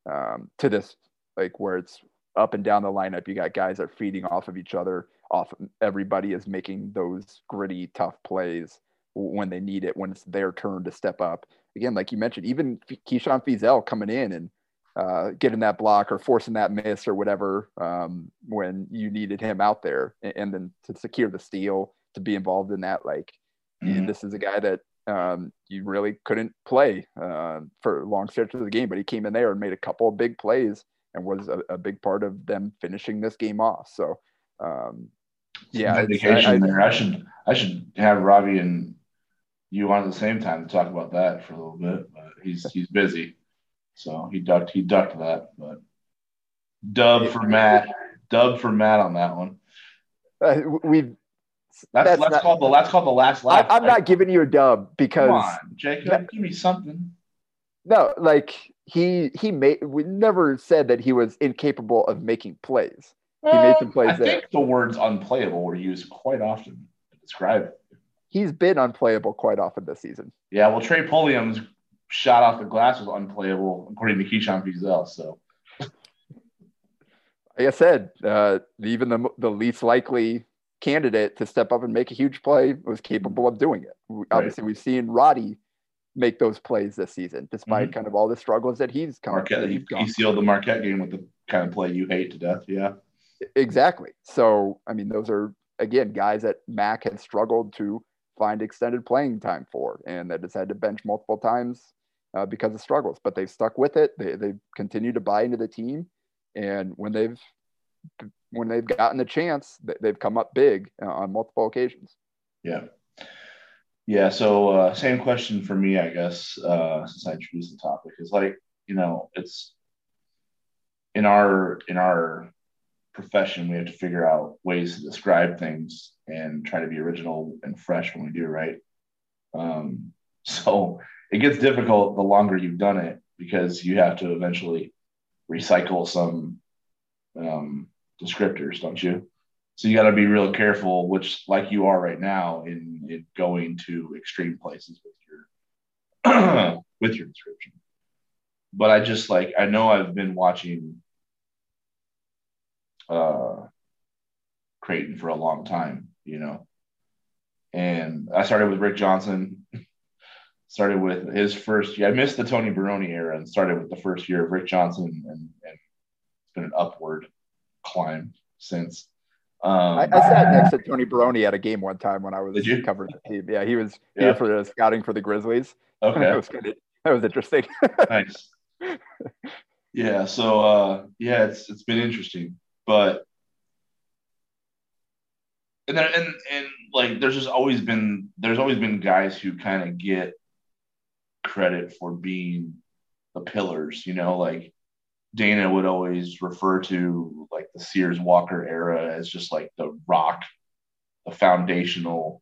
um, to this like where it's up and down the lineup. You got guys that are feeding off of each other. Off everybody is making those gritty, tough plays when they need it, when it's their turn to step up. Again, like you mentioned, even Keyshawn Feazell coming in and uh, getting that block or forcing that miss or whatever um, when you needed him out there, and, and, then to secure the steal to be involved in that. Like, mm-hmm. this is a guy that um, you really couldn't play uh, for long stretches of the game, but he came in there and made a couple of big plays and was a, a big part of them finishing this game off. So, um, yeah, dedication I, there. I should I should have Robbie and you on at the same time to talk about that for a little bit, but he's [laughs] he's busy, so he ducked he ducked that. But dub for Matt, dub for Matt on that one. Uh, we've that's, that's, that's not, called the that's called the last lap. I, am not giving you a dub because Come on, Jacob, give me something. No, like he he made we never said that he was incapable of making plays. Well, he made some plays. I there. think the words unplayable were used quite often to describe. He's been unplayable quite often this season. Yeah, well, Trey Pulliam's shot off the glass was unplayable according to Keyshawn Feazell. So, like I said, uh, even the the least likely candidate to step up and make a huge play was capable of doing it. Right. Obviously, we've seen Roddy make those plays this season, despite mm-hmm. kind of all the struggles that he's come. Marquette, he, he sealed the Marquette game with the kind of play you hate to death. Yeah, exactly. So, I mean, those are again guys that Mac had struggled to find extended playing time for, and that has had to bench multiple times uh, because of struggles. But they've stuck with it. They they continue to buy into the team, and when they've when they've gotten the chance, they've come up big uh, on multiple occasions. Yeah. Yeah. So, uh, same question for me, I guess, uh, since I introduced the topic is like, you know, it's in our, in our profession, we have to figure out ways to describe things and try to be original and fresh when we do, right? Um, so it gets difficult the longer you've done it because you have to eventually recycle some um, descriptors, don't you? So you got to be real careful, which like you are right now in, in going to extreme places with your [clears throat] with your description. But I just like I know I've been watching uh Creighton for a long time, you know. And I started with Rick Johnson, [laughs] started with his first year. I missed the Tony Barone era and started with the first year of Rick Johnson and, and it's been an upward climb since. Um, I, I, sat next to [laughs] Tony Barone at a game one time when I was covering the team. Yeah, he was yeah. here for the scouting for the Grizzlies. Okay, [laughs] that was good. That was interesting. [laughs] nice. Yeah. So uh, yeah, it's it's been interesting, but and then and and like there's just always been there's always been guys who kind of get credit for being the pillars, you know, like Dana would always refer to like the Sears Walker era as just like the rock the foundational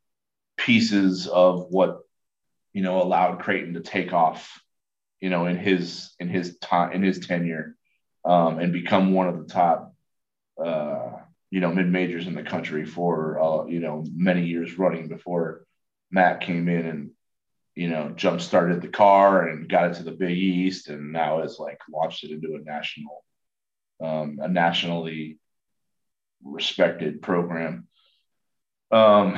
pieces of what you know allowed Creighton to take off, you know, in his in his time in his tenure, um, and become one of the top, uh, you know, mid majors in the country for uh, you know many years running before Matt came in and you know jump started the car and got it to the Big East, and now has like launched it into a national, um, a nationally respected program. Um,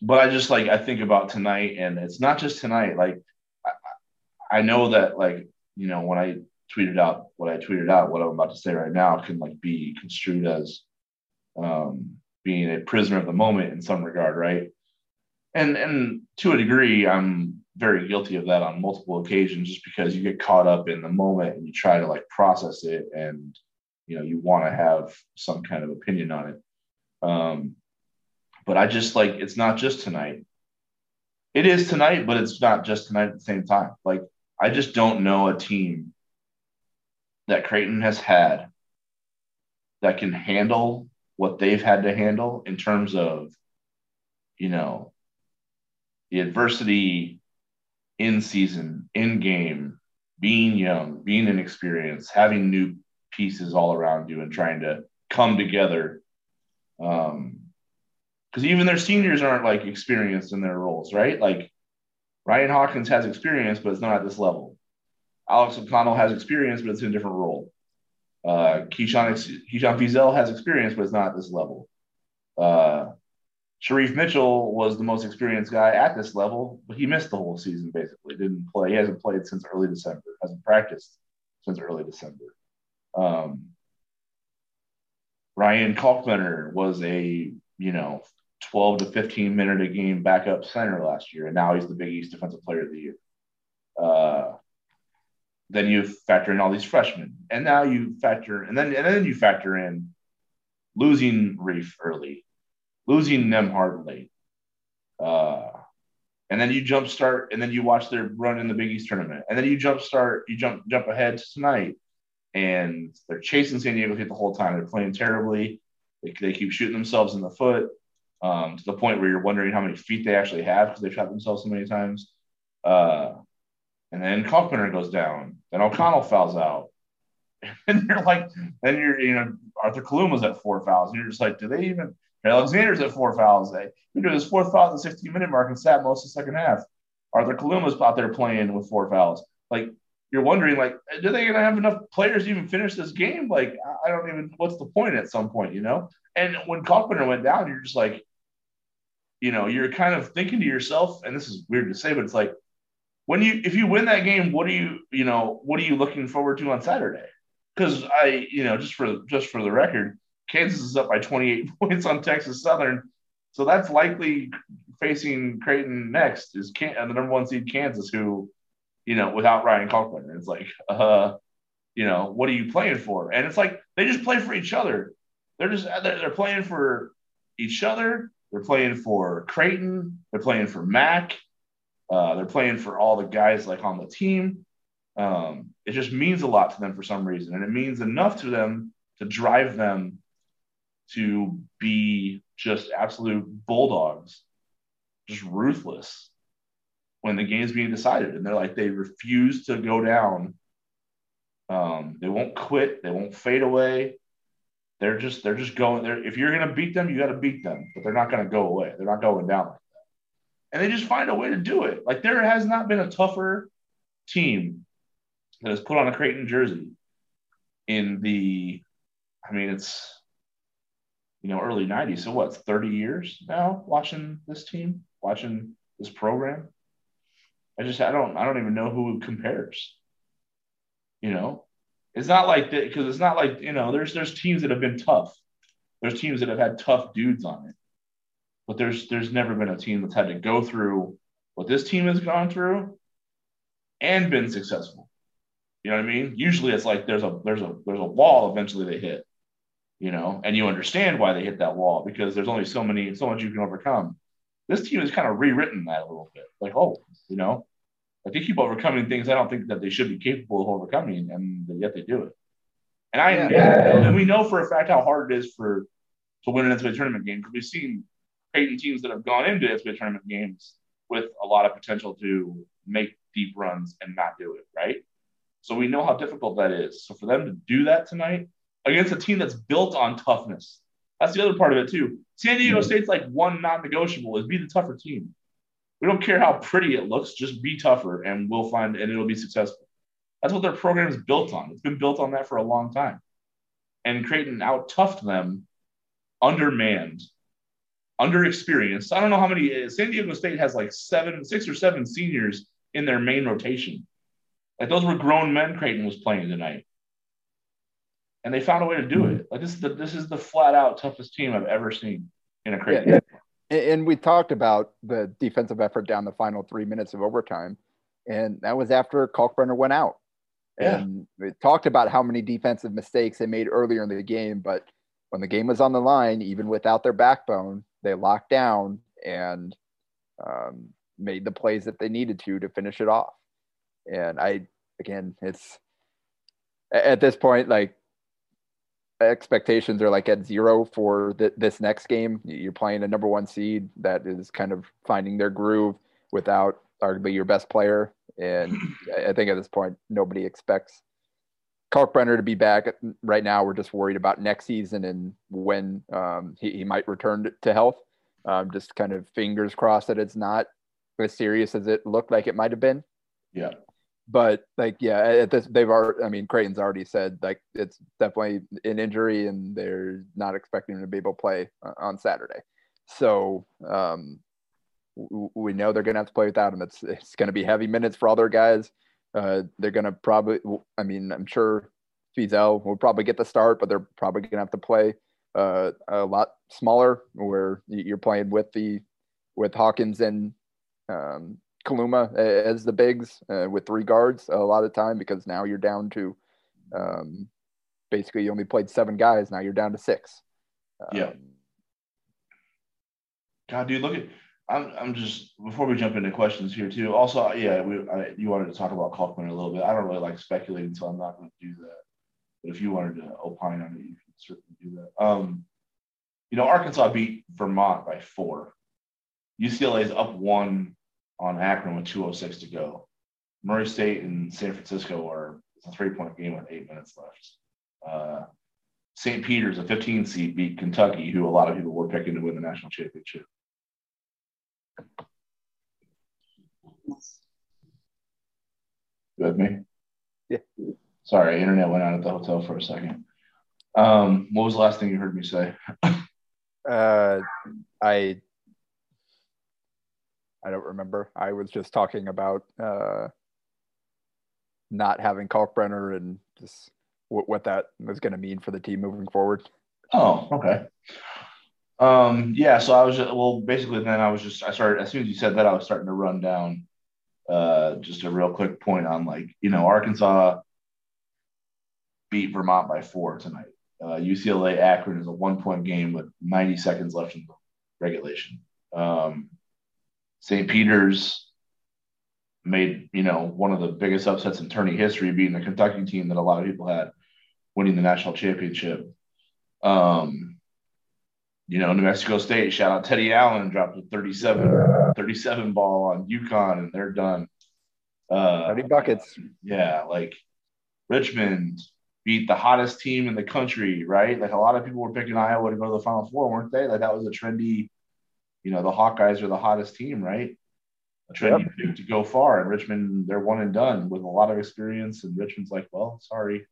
but I just like I think about tonight, and it's not just tonight. Like I, I know that like you know when I tweeted out what I tweeted out, what I'm about to say right now can like be construed as um, being a prisoner of the moment in some regard, right? And and to a degree, I'm very guilty of that on multiple occasions, just because you get caught up in the moment and you try to like process it, and you know you want to have some kind of opinion on it. Um, but I just like it's not just tonight. It is tonight, but it's not just tonight at the same time. Like I just don't know a team that Creighton has had that can handle what they've had to handle in terms of, you know, the adversity in season, in game, being young, being inexperienced, having new pieces all around you and trying to come together um, because even their seniors aren't like experienced in their roles, right? Like Ryan Hawkins has experience, but it's not at this level. Alex O'Connell has experience, but it's in a different role. Uh, Keyshawn, Keyshawn Feazell has experience, but it's not at this level. Uh, Shereef Mitchell was the most experienced guy at this level, but he missed the whole season basically. Didn't play. He hasn't played since early December. Hasn't practiced since early December. Um, Ryan Kalkbrenner was a you know 12 to 15 minute a game backup center last year, and now he's the Big East Defensive Player of the Year. Uh, then you factor in all these freshmen, and now you factor, and then and then you factor in losing Reef early, losing Nembhard late, uh, and then you jump start, and then you watch their run in the Big East tournament, and then you jump start, you jump jump ahead to tonight, and they're chasing San Diego State the whole time. They're playing terribly. They, they keep shooting themselves in the foot um, to the point where you're wondering how many feet they actually have because they've shot themselves so many times. Uh, and then Kalkbrenner goes down. Then O'Connell fouls out. [laughs] And you're like, then you're, you know, Arthur Kaluma's at four fouls. And you're just like, do they even? Alexander's at four fouls. They he did his fourth foul at the 16 minute mark and sat most of the second half. Arthur Kaluma's out there playing with four fouls. Like you're wondering, like, do they gonna have enough players to even finish this game? Like, I don't even. What's the point at some point, you know? And when Kalkbrenner went down, you're just like, you know, you're kind of thinking to yourself, and this is weird to say, but it's like when you if you win that game, what are you, you know, what are you looking forward to on Saturday? Because I, you know, just for just for the record, Kansas is up by 28 [laughs] points on Texas Southern, so that's likely facing Creighton next is Can- the number one seed Kansas, who, you know, without Ryan Kalkbrenner, it's like, uh, you know, what are you playing for? And it's like they just play for each other. They're just they're playing for each other they're playing for Creighton. They're playing for Mac. Uh, they're playing for all the guys like on the team. Um, it just means a lot to them for some reason, and it means enough to them to drive them to be just absolute bulldogs, just ruthless when the game's being decided. And they're like they refuse to go down. Um, they won't quit. They won't fade away. They're just they're just going there. If you're gonna beat them, you got to beat them, but they're not gonna go away. They're not going down like that. And they just find a way to do it. Like there has not been a tougher team that has put on a Creighton jersey in the, I mean, it's you know early '90s. So what? 30 years now watching this team, watching this program. I just I don't I don't even know who compares. You know, it's not like that because it's not like you know. There's there's teams that have been tough. There's teams that have had tough dudes on it, but there's there's never been a team that's had to go through what this team has gone through and been successful. You know what I mean? Usually it's like there's a there's a there's a wall eventually they hit, you know, and you understand why they hit that wall because there's only so many so much you can overcome. This team has kind of rewritten that a little bit. Like, oh, you know, like they keep overcoming things I don't think that they should be capable of overcoming, and yet they do it. And I yeah. and we know for a fact how hard it is for to win an NCAA tournament game because we've seen Creighton teams that have gone into NCAA tournament games with a lot of potential to make deep runs and not do it, right? So we know how difficult that is. So for them to do that tonight against a team that's built on toughness, that's the other part of it too. San Diego State's like one non-negotiable is be the tougher team. We don't care how pretty it looks, just be tougher and we'll find and it'll be successful. That's what their program is built on. It's been built on that for a long time. And Creighton out toughed them, undermanned, underexperienced. I don't know how many uh, San Diego State has like seven, six or seven seniors in their main rotation. Like those were grown men Creighton was playing tonight. And they found a way to do it. Like this is the this is the flat out toughest team I've ever seen in a Creighton. Yeah, and we talked about the defensive effort down the final three minutes of overtime, and that was after Kalkbrenner went out. Yeah. And we talked about how many defensive mistakes they made earlier in the game, but when the game was on the line, even without their backbone, they locked down and um, made the plays that they needed to to finish it off. And I, again, it's at this point, like expectations are like at zero for th- this next game. You're playing a number one seed that is kind of finding their groove without arguably your best player. And [clears throat] I think at this point, nobody expects Kalkbrenner to be back. Right now, we're just worried about next season and when um, he, he, might return to health. Um, just kind of fingers crossed that it's not as serious as it looked like it might have been. Yeah but like yeah at this they've already i mean creighton's already said like it's definitely an injury and they're not expecting him to be able to play uh, on saturday. So um we know they're going to have to play without him. It's it's going to be heavy minutes for all their guys. Uh they're going to probably i mean i'm sure Feazell will probably get the start but they're probably going to have to play uh, a lot smaller where you're playing with the with hawkins and um, Kaluma as the bigs uh, with three guards a lot of time because now you're down to um, basically you only played seven guys. Now you're down to six. Um, yeah. God, dude, look at. I'm, I'm just before we jump into questions here too. Also, yeah, we I, you wanted to talk about Kaufman a little bit. I don't really like speculating, so I'm not going to do that. But if you wanted to opine on it, you can certainly do that. Um, you know, Arkansas beat Vermont by four. UCLA is up one on Akron with 206 to go. Murray State and San Francisco are a three point game with eight minutes left. Uh, St. Peter's, a 15 seed, beat Kentucky, who a lot of people were picking to win the national championship. You with me? Yeah. Sorry, internet went out at the hotel for a second. Um, what was the last thing you heard me say? uh, I I don't remember. I was just talking about uh, not having Kalkbrenner and just w- what that was going to mean for the team moving forward. Oh, okay. Um, yeah, so I was just, well, basically, then I was just I started as soon as you said that I was starting to run down uh, just a real quick point on like you know Arkansas beat Vermont by four tonight. Uh, UCLA Akron is a one point game with 90 seconds left in regulation. Um, St. Peter's made, you know, one of the biggest upsets in tourney history, being the Kentucky team that a lot of people had winning the national championship. Um, you know, New Mexico State, shout out Teddy Allen, dropped a 37, 37 ball on UConn, and they're done. Uh, 30 buckets. Yeah, like Richmond beat the hottest team in the country, right? Like a lot of people were picking Iowa to go to the Final Four, weren't they? Like that was a trendy you know, the Hawkeyes are the hottest team, right? A trendy yep. to go far. And Richmond, they're one and done with a lot of experience. And Richmond's like, well, sorry,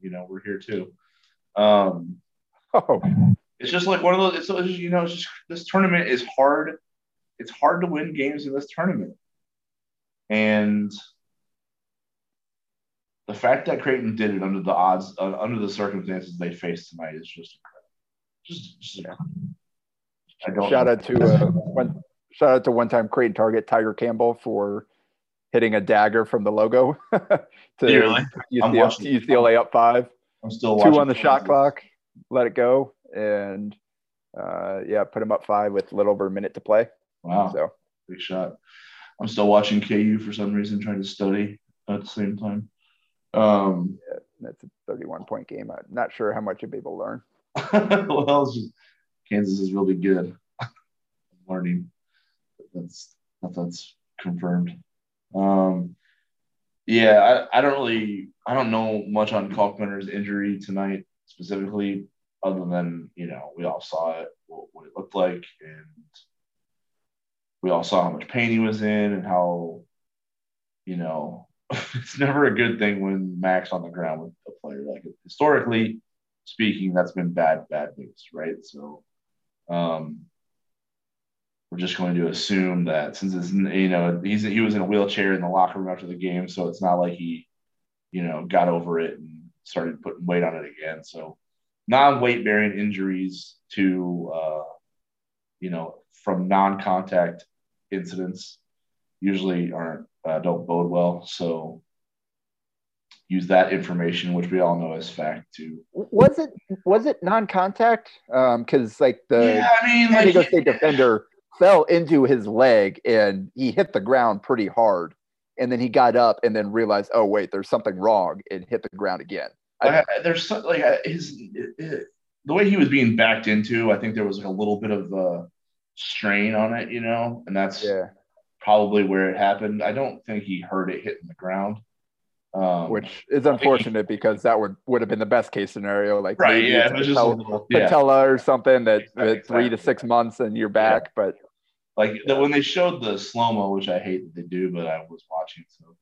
you know, we're here too. Um, oh, it's just like one of those. It's, it's you know, it's just this tournament is hard. It's hard to win games in this tournament, and the fact that Creighton did it under the odds, uh, under the circumstances they faced tonight is just incredible. Just, just incredible. I don't shout out to uh, one shout out to one time Creighton target Tiger Campbell for hitting a dagger from the logo [laughs] to really? UCLA, UCLA up five. I'm still two on the shot clock. Let it go and uh, yeah, put him up five with a little over a minute to play. Wow, so big shot. I'm still watching KU for some reason, trying to study at the same time. Um, yeah, that's a 31 point game. I'm not sure how much you'll be able to learn. [laughs] well, just, Kansas is really good. [laughs] learning. That's not that's confirmed. Um, yeah, I, I don't really I don't know much on Kalkbrenner's injury tonight specifically, other than you know we all saw it what, what it looked like, and we all saw how much pain he was in and how you know [laughs] it's never a good thing when Mac's on the ground with a player like. Historically speaking, that's been bad bad news, right? So. Um, we're just going to assume that since it's you know he's he was in a wheelchair in the locker room after the game, so it's not like he you know got over it and started putting weight on it again. So non-weight bearing injuries to uh, you know from non-contact incidents usually aren't uh, don't bode well. So use that information, which we all know as fact, to was it was it non-contact? Because um, like the yeah, I mean, San Diego like, State defender fell into his leg and he hit the ground pretty hard. And then he got up and then realized, oh wait, there's something wrong, and hit the ground again. I, there's so, like his the way he was being backed into. I think there was like a little bit of a strain on it, you know, and that's yeah. probably where it happened. I don't think he heard it hitting the ground. Um, Which is unfortunate because that would would have been the best case scenario. Like right, yeah, it was just patella, yeah. patella or something that, exactly, that three to six months and you're back. Yeah. But like the, when they showed the slow mo, which I hate that they do, but I was watching, so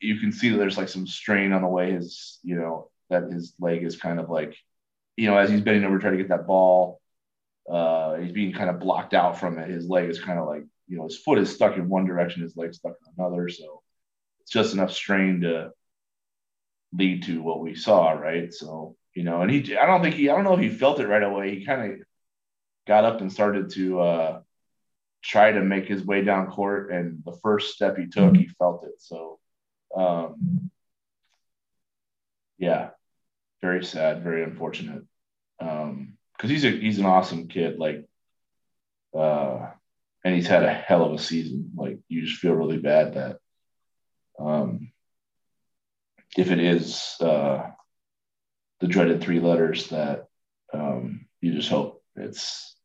you can see that there's like some strain on the way his, you know, that his leg is kind of like, you know, as he's bending over trying to get that ball, uh, he's being kind of blocked out from it. His leg is kind of like, you know, his foot is stuck in one direction, his leg stuck in another. So just enough strain to lead to what we saw, right? So, you know, and he, I don't think he, I don't know if he felt it right away. He kind of got up and started to, uh, try to make his way down court, and the first step he took, he felt it. So, um, yeah, very sad, very unfortunate. Um, because he's a he's an awesome kid, like, uh, and he's had a hell of a season. Like, you just feel really bad that, um, if it is uh, the dreaded three letters, that um, you just hope it's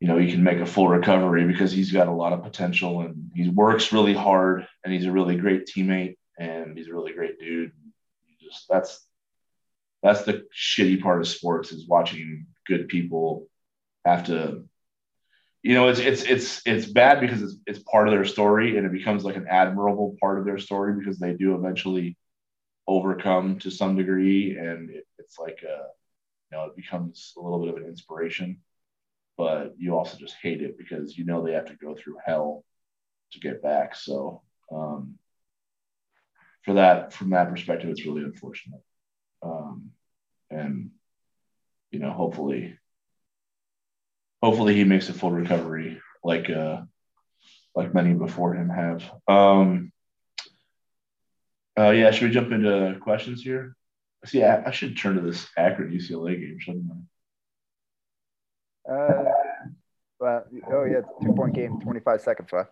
you know, he can make a full recovery because he's got a lot of potential and he works really hard and he's a really great teammate and he's a really great dude. He just that's that's the shitty part of sports is watching good people have to you know it's it's it's it's bad because it's it's part of their story and it becomes like an admirable part of their story because they do eventually overcome to some degree and it, it's like a you know it becomes a little bit of an inspiration but you also just hate it because you know they have to go through hell to get back. So um, for that, from that perspective, it's really unfortunate. Um, and you know, hopefully, hopefully he makes a full recovery, like uh, like many before him have. Um, uh, yeah, should we jump into questions here? See, I, I should turn to this Akron UCLA game, shouldn't I? Uh, well, oh yeah, two point game, 25 seconds left.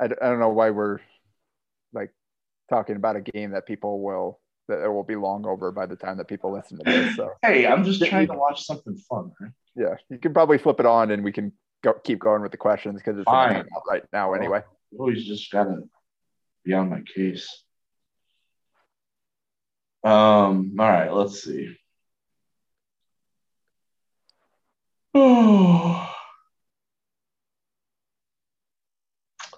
I, I don't know why we're like talking about a game that people will that it will be long over by the time that people listen to this. So hey, I'm just trying to watch something fun. Right? Yeah, you can probably flip it on and we can go keep going with the questions because it's Fine. right now anyway. Always just gotta be on my case. Um. All right. Let's see. [sighs]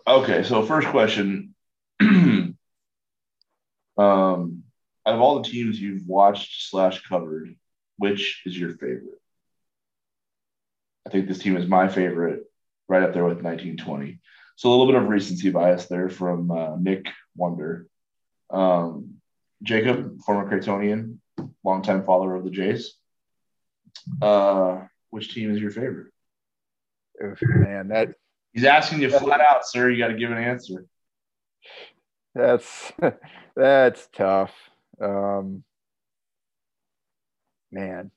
okay, so first question. [clears throat] um, out of all the teams you've watched slash covered, which is your favorite? I think this team is my favorite, right up there with 1920. So a little bit of recency bias there from uh, Nick Wonder. Um, Jacob, former Creightonian, longtime follower of the Jays. Uh, which team is your favorite? Man, that he's asking you flat out, sir. You got to give an answer. That's [laughs] that's tough. Um, man,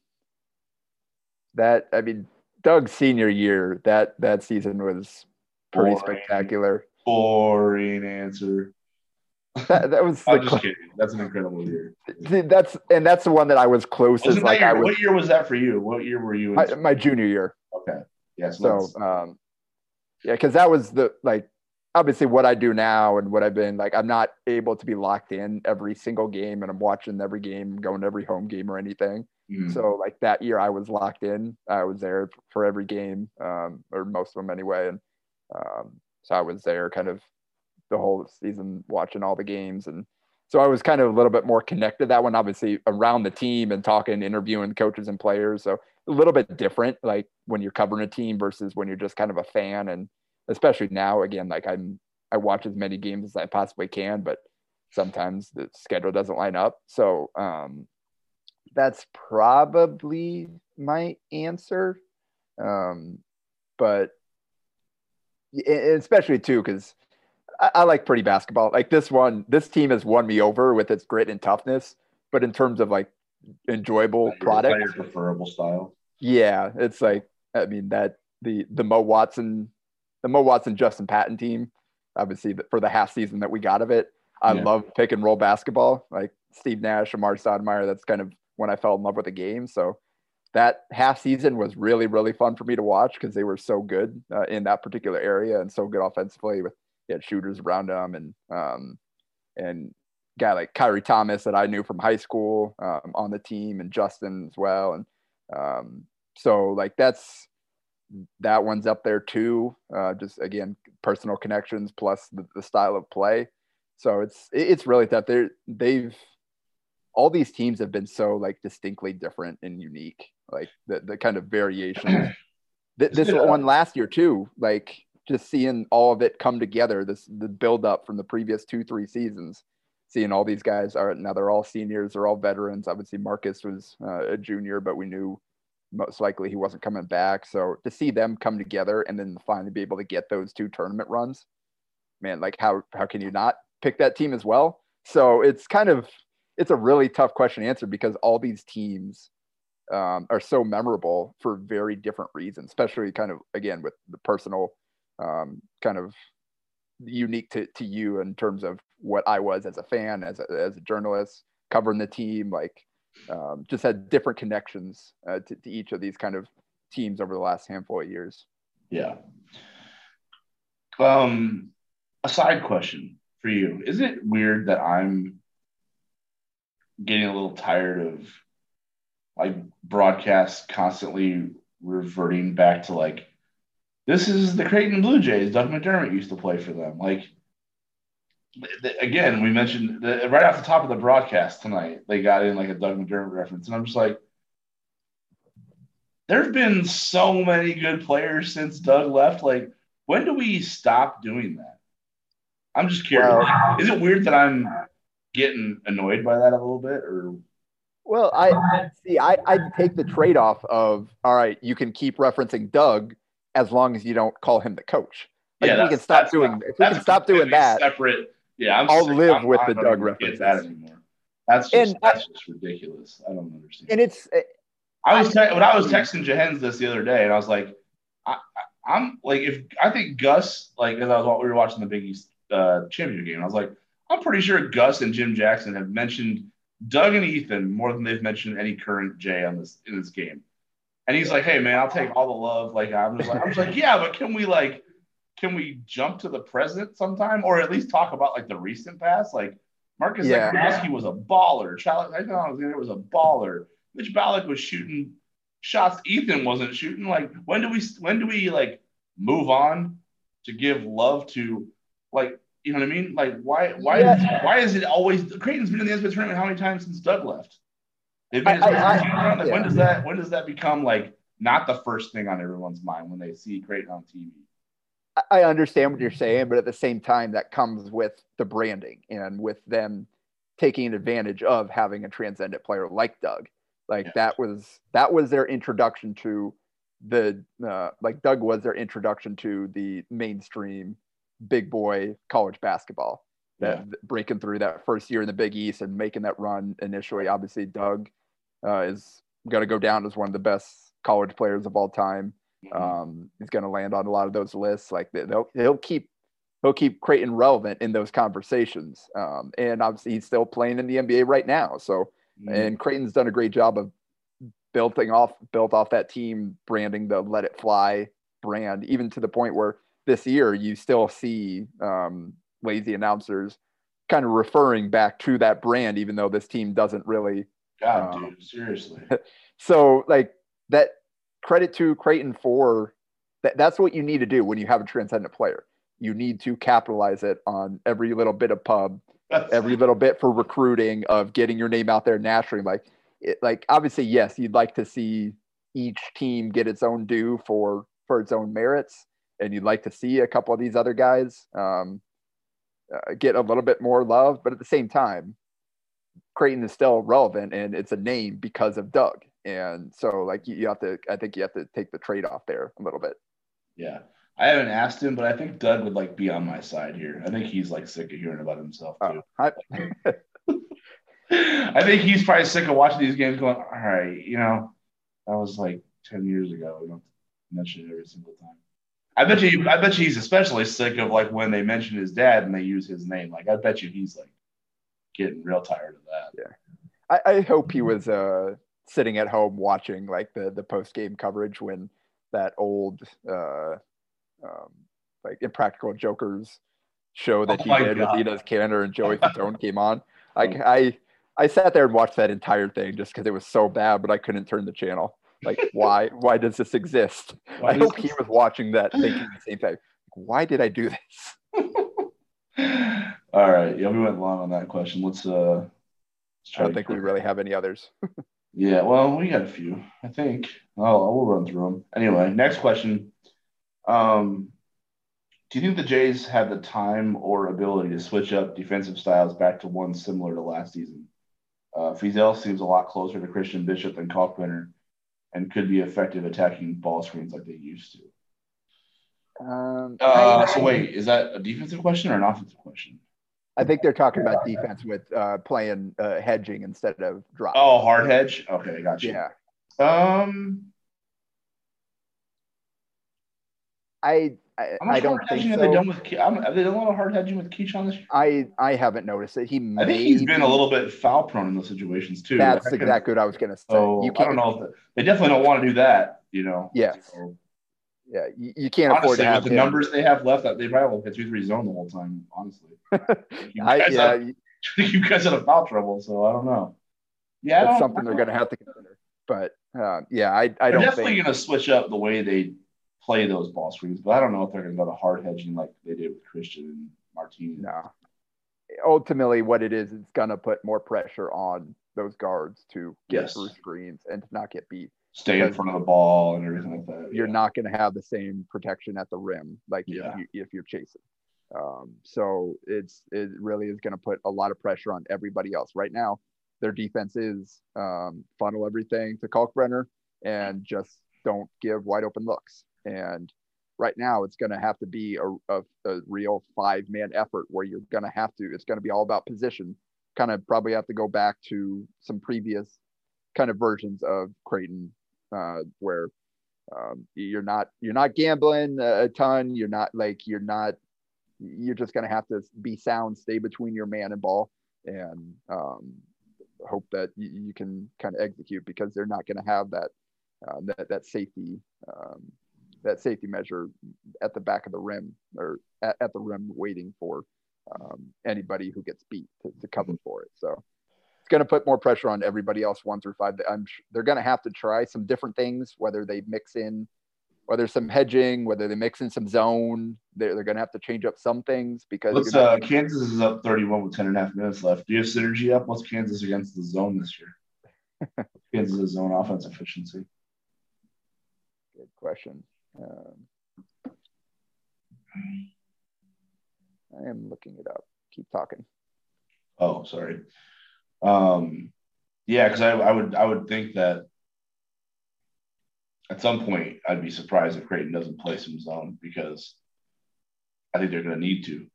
that I mean, Doug's senior year that that season was pretty boring, spectacular. Boring answer. That, that was. [laughs] I'm just kidding. That's an incredible year. That's and that's the one that I was closest. Wasn't like your, I was, what year was that for you? What year were you? My, my, junior year. Okay. Yeah. So, um, yeah, because that was the like obviously what I do now and what I've been like. I'm not able to be locked in every single game, and I'm watching every game, going to every home game or anything. Mhm. So like that year, I was locked in. I was there for every game, um, or most of them anyway, and um, so I was there kind of the whole season, watching all the games, and so I was kind of a little bit more connected that one, obviously around the team and talking, interviewing coaches and players. So a little bit different, like when you're covering a team versus when you're just kind of a fan, and especially now, again, like I'm I watch as many games as I possibly can, but sometimes the schedule doesn't line up. So um, that's probably my answer. Um, but especially too, because I, I like pretty basketball. Like this one, this team has won me over with its grit and toughness. But in terms of like enjoyable product, preferable style. yeah, it's like I mean that the the Mo Watson, the Mo Watson Justin Patton team, obviously for the half season that we got of it, I Yeah. love pick and roll basketball. Like Steve Nash, Amar'e Stoudemire, that's kind of when I fell in love with the game. So that half season was really really fun for me to watch because they were so good uh, in that particular area and so good offensively with they had shooters around them and um and guy like Khyri Thomas that I knew from high school um, on the team and Justin as well. And um so like that's that one's up there too uh just again personal connections plus the, the style of play. So it's it's really tough. They're they've all these teams have been so like distinctly different and unique like the, the kind of variations. [clears throat] Th- this Yeah. one last year too like just seeing all of it come together this the build up from the previous two three seasons seeing all these guys are now they're all seniors they're all veterans. Obviously marcus was uh, a junior but we knew most likely he wasn't coming back. So to see them come together and then finally be able to get those two tournament runs man like how how can you not pick that team as well? So it's kind of it's a really tough question to answer because all these teams um, are so memorable for very different reasons, especially kind of again with the personal um, kind of unique to, to you in terms of what I was as a fan, as a, as a journalist, covering the team, like um, just had different connections uh, to, to each of these kind of teams over the last handful of years. Yeah. Um, a side question for you: Is it weird that I'm getting a little tired of like broadcasts constantly reverting back to like this is the Creighton Blue Jays. Doug McDermott used to play for them. Like again, we mentioned the, right off the top of the broadcast tonight, they got in like a Doug McDermott reference, and I'm just like, there have been so many good players since Doug left. Like, when do we stop doing that? I'm just curious. Is it weird that I'm getting annoyed by that a little bit, or Well, I see. I I take the trade off of all right. You can keep referencing Doug as long as you don't call him the coach. Like, if we can stop doing not- if we can stop doing that. Separate. Yeah, I'm. I'll sick- live I'm- with I'm the Doug references. that anymore. That's just And that's just ridiculous. I don't understand. And it's I was te- when I was texting Jehens this the other day, and I was like, I, I, I'm like, if I think Gus, like, as I was while we were watching the Big East uh, championship game, I was like, I'm pretty sure Gus and Jim Jackson have mentioned Doug and Ethan more than they've mentioned any current Jay on this in this game. And he's like, hey man, I'll take all the love. Like I'm just like, I'm just like, yeah, but can we like, can we jump to the present sometime, or at least talk about like the recent past? Like Marcus Yeah. Zegarowski was a baller. Charlie Alexander was a baller. Mitch Ballock was shooting shots Ethan wasn't shooting. Like when do we when do we like move on to give love to like you know what I mean? Like why why Yeah. why is it always Creighton's been in the NCAA tournament how many times since Doug left? They've been I- I- like, when yeah. does that when does that become like not the first thing on everyone's mind when they see Creighton on TV? I understand what you're saying, but at the same time, that comes with the branding and with them taking advantage of having a transcendent player like Doug. Like Yeah. that was that was their introduction to the uh, like Doug was their introduction to the mainstream big boy college basketball. That breaking through that first year in the Big East and making that run initially. Obviously, Doug uh, is going to go down as one of the best college players of all time. Um, he's going to land on a lot of those lists. Like they'll he'll keep he'll keep Creighton relevant in those conversations. Um, and obviously he's still playing in the NBA right now. So Mhm. and Creighton's done a great job of building off built off that team branding the let it fly brand, even to the point where this year you still see um, lazy announcers kind of referring back to that brand, even though this team doesn't really. God, um, dude, seriously. [laughs] so, like that, credit to Creighton for that. That's what you need to do when you have a transcendent player. You need to capitalize it on every little bit of pub, every little bit for recruiting of getting your name out there nationally. Like, it, like obviously, yes, you'd like to see each team get its own due for for its own merits, and you'd like to see a couple of these other guys um, uh, get a little bit more love. But at the same time, Creighton is still relevant, and it's a name because of Doug. And so, like, you, you have to, I think you have to take the trade off there a little bit. Yeah. I haven't asked him, but I think Doug would like be on my side here. I think he's like sick of hearing about himself too. Uh, I, [laughs] I think he's probably sick of watching these games going, all right, you know, that was like 10 years ago. We don't mention it every single time. I bet you I bet you he's especially sick of like when they mention his dad and they use his name. Like I bet you he's like getting real tired of that. Yeah. I, I hope he was uh sitting at home watching like the the post game coverage when that old uh um like impractical jokers show that oh he did God. with Enes Kanter and Joey [laughs] Fatone came on. Like oh. I I sat there and watched that entire thing just because it was so bad, but I couldn't turn the channel. Like, why? Why does this exist? Why I hope this... he was watching that, thinking the same thing. Why did I do this? [laughs] All right. Yeah, we went long on that question. Let's uh. Let's I don't think we really have any others. yeah, well, we got a few. I think. Oh, we'll run through them. Anyway, next question. Um, do you think the Jays have the time or ability to switch up defensive styles back to one similar to last season? Uh, Feazell seems a lot closer to Christian Bishop than Kalkbrenner and could be effective attacking ball screens like they used to. Um, uh, so wait, is that a defensive question or an offensive question? I think they're talking about defense with uh, playing uh, hedging instead of drop. Oh, hard hedge. Okay, gotcha. Yeah. Um, I I, I don't think so. Have they done with? Have they done a lot of hard hedging with Keyshawn this year? I I haven't noticed it. He I think he's been a little bit foul prone in those situations too. That's I exactly what I was going to say. So you can't, I don't know if they definitely don't want to do that. You know. Yeah. So, yeah, you, you can't honestly, afford to have the him. numbers they have left. That they probably will hit two three zone the whole time. Honestly, [laughs] I, yeah, have, [laughs] you guys had a foul trouble, so I don't know. Yeah, that's something they're going to have to consider. But uh, yeah, I I they're don't. Definitely going to switch up the way they play those ball screens, but I don't know if they're going to go to hard hedging like they did with Christian and Martinez. No. Ultimately, what it is, it's going to put more pressure on those guards to get yes. through screens and to not get beat. Stay in front of the ball and everything like that. You're yeah. not going to have the same protection at the rim like yeah. if, you, if you're chasing. Um, so it's it really is going to put a lot of pressure on everybody else. Right now, their defense is um, funnel everything to Kalkbrenner and just don't give wide open looks. And right now, it's going to have to be a, a, a real five man effort where you're going to have to, it's going to be all about position. Kind of probably have to go back to some previous kind of versions of Creighton uh, where um, you're not you're not gambling a ton. You're not like you're not you're just going to have to be sound, stay between your man and ball, and um, hope that you, you, can kind of execute because they're not going to have that uh, that that safety um, that safety measure at the back of the rim or at, at the rim waiting for um, anybody who gets beat to, to cover for it. So it's going to put more pressure on everybody else one through five. I'm they're going to have to try some different things, whether they mix in, whether some hedging, whether they mix in some zone. They're, they're going to have to change up some things because uh, Kansas is up 31 with 10 and a half minutes left. Do you have synergy up? What's Kansas against the zone this year? [laughs] Kansas' zone offense efficiency. Good question. Um, I am looking it up. Keep talking. Oh, sorry. Um, yeah, because I, I would I would think that at some point I'd be surprised if Creighton doesn't play some zone because I think they're going to need to.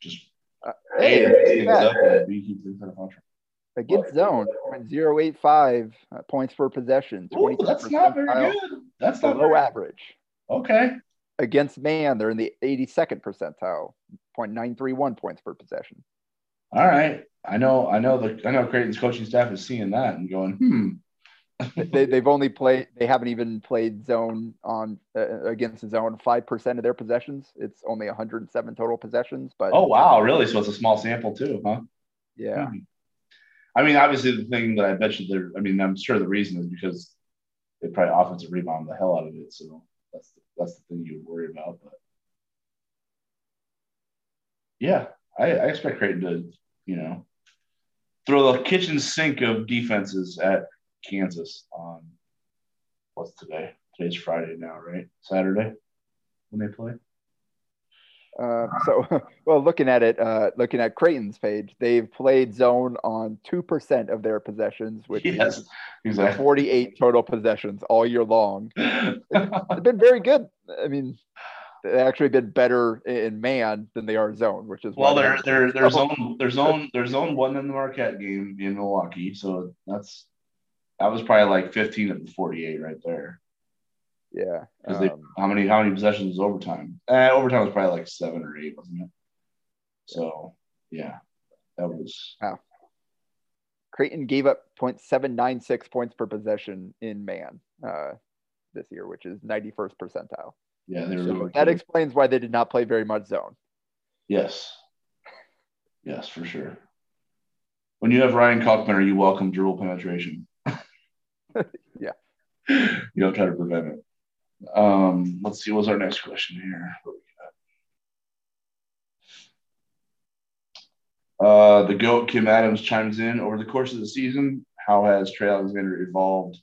Just uh, hey, Against zone, 0.085 uh, points per possession. Ooh, that's not very good. That's not low average. Okay. Against man, they're in the 82nd percentile, 0.931 points per possession. All right. I know, I know the I know Creighton's coaching staff is seeing that and going, hmm, [laughs] they, they've only played they haven't even played zone on uh, against the zone five percent of their possessions it's only 107 total possessions but oh wow really so it's a small sample too huh yeah hmm. i mean obviously the thing that i mentioned there i mean i'm sure the reason is because they probably offensive rebound the hell out of it so that's the, that's the thing you worry about but yeah I, I expect creighton to you know throw the kitchen sink of defenses at Kansas on what's today? Today's Friday now, right? Saturday when they play. Uh, so, [laughs] well, looking at it, uh, looking at Creighton's page, they've played zone on two percent of their possessions, which yes, is exactly. forty-eight total possessions all year long. [laughs] it's been very good. I mean, they actually been better in man than they are zone, which is well, they're they're they're zone they're zone they're zone one in the Marquette game in Milwaukee, so that's that was probably like 15 of the 48 right there. Yeah. Um, how many how many possessions was overtime? Eh, overtime was probably like seven or eight, wasn't it? So yeah, that was wow. Creighton gave up 0.796 points per possession in man uh, this year, which is 91st percentile. Yeah, they were so that explains why they did not play very much zone. Yes. Yes, for sure. When you have Ryan Kalkbrenner, you welcome dribble penetration. [laughs] yeah. [laughs] You don't try to prevent it. Um, let's see, what's our next question here? Uh, the GOAT Kim Adams chimes in over the course of the season. How has Trey Alexander evolved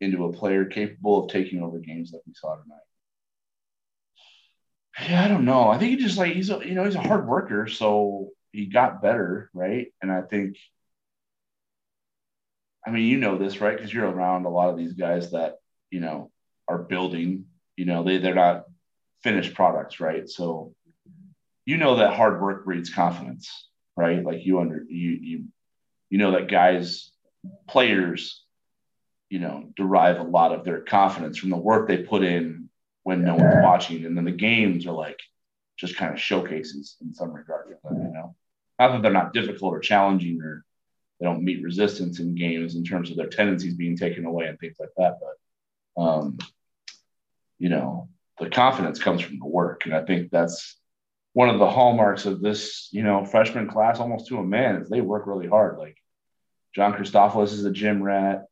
into a player capable of taking over games like we saw tonight? Yeah, I don't know. I think he just like he's a you know he's a hard worker, so he got better, right? And I think I mean, you know this, right? Because you're around a lot of these guys that, you know, are building, you know, they, they're not finished products, right? So you know that hard work breeds confidence, right? Like you under you you you know that guys, players, you know, derive a lot of their confidence from the work they put in when no one's watching. And then the games are like just kind of showcases in some regard, you know. Not that they're not difficult or challenging or they don't meet resistance in games in terms of their tendencies being taken away and things like that. But um, you know, the confidence comes from the work, and I think that's one of the hallmarks of this, you know, freshman class, almost to a man, is they work really hard. Like John Christofilis is a gym rat.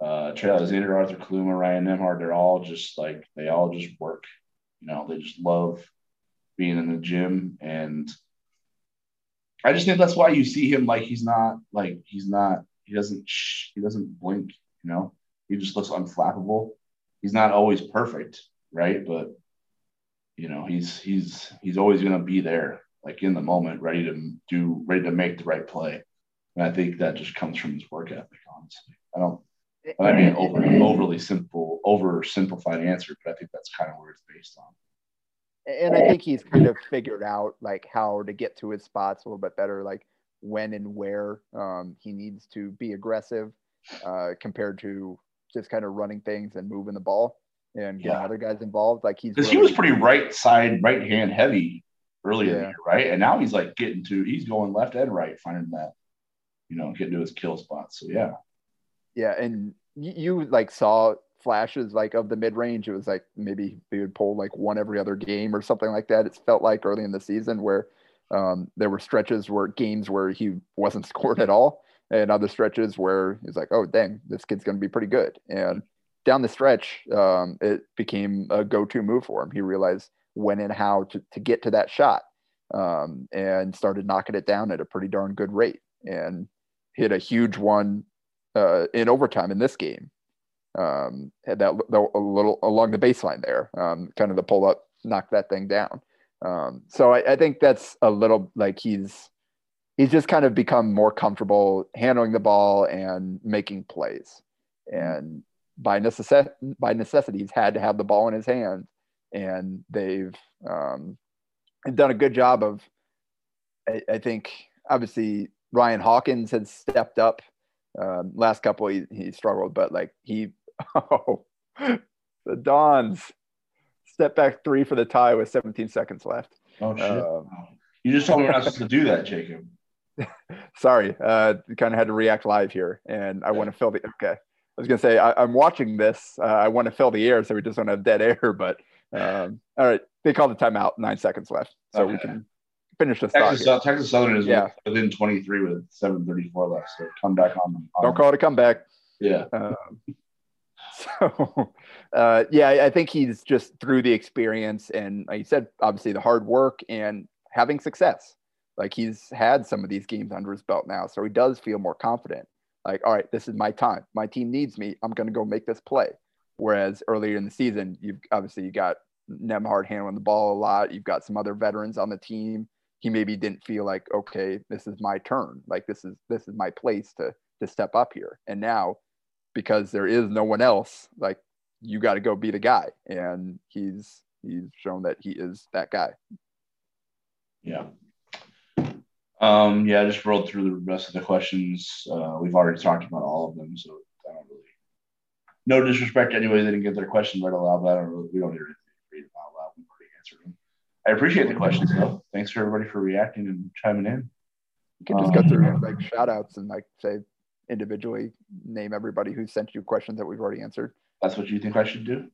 Uh, Trey Alexander, Arthur Kaluma, Ryan Nembhard, they're all just like they all just work. You know, they just love being in the gym and I just think that's why you see him like he's not like he's not he doesn't he doesn't blink, you know. He just looks unflappable. He's not always perfect, right? But you know, he's he's he's always going to be there, like in the moment, ready to do, ready to make the right play. And I think that just comes from his work ethic. Honestly, I don't. I mean, over, overly simple, oversimplified answer, but I think that's kind of where it's based on and I think he's kind of figured out like how to get to his spots a little bit better, like when and where um, he needs to be aggressive uh, compared to just kind of running things and moving the ball and getting yeah. other guys involved. Like he's because really, he was pretty right side, right hand heavy earlier, yeah. year, right? And now he's like getting to he's going left and right, finding that you know getting to his kill spots. So yeah, yeah, and you, you like saw flashes like of the mid range. It was like maybe they would pull like one every other game or something like that. It felt like early in the season where um, there were stretches where games where he wasn't [laughs] scored at all, and other stretches where he's like, oh dang, this kid's going to be pretty good. And down the stretch, um, it became a go-to move for him. He realized when and how to, to get to that shot, um, and started knocking it down at a pretty darn good rate, and hit a huge one uh, in overtime in this game um, had that a little along the baseline there, um, kind of the pull up, knock that thing down. Um, so I, I, think that's a little like he's he's just kind of become more comfortable handling the ball and making plays, and by necessity by necessity he's had to have the ball in his hand, and they've um, done a good job of. I, I think obviously Ryan Hawkins had stepped up um, last couple he, he struggled, but like he [laughs] Oh, the Dons step back three for the tie with 17 seconds left. Oh shit! Um, you just told me not to do that, Jacob. Sorry, uh, kind of had to react live here, and I want to fill the okay. I was gonna say I, am watching this. Uh, I want to fill the air, so we just don't have dead air. [laughs] But um, all right, they called the timeout. Nine seconds left, so okay. we can finish this. Texas, uh, Texas Southern is yeah. within 23 with 7:34 left. So come back on. on don't call it a comeback. Yeah. Um, [laughs] so, uh, yeah, I think he's just through the experience and, like you said, obviously the hard work and having success. Like he's had some of these games under his belt now, so he does feel more confident. Like, all right, this is my time. My team needs me. I'm going to go make this play. Whereas earlier in the season, you've obviously you got Nembhard handling the ball a lot. You've got some other veterans on the team. He maybe didn't feel like, okay, this is my turn. Like this is this is my place to to step up here. And now, because there is no one else, like you got to go be the guy. And he's he's shown that he is that guy. Yeah. Um, yeah, I just rolled through the rest of the questions. Uh, we've already talked about all of them, so I don't really. No disrespect anyway. They didn't get their question read aloud, but I don't really. We don't need to read them out loud. We've already answered them. I appreciate the questions though. Thanks for everybody for reacting and chiming in. You can just um, go through like shout outs and like say individually name everybody who sent you questions that we've already answered. That's what you think I should do?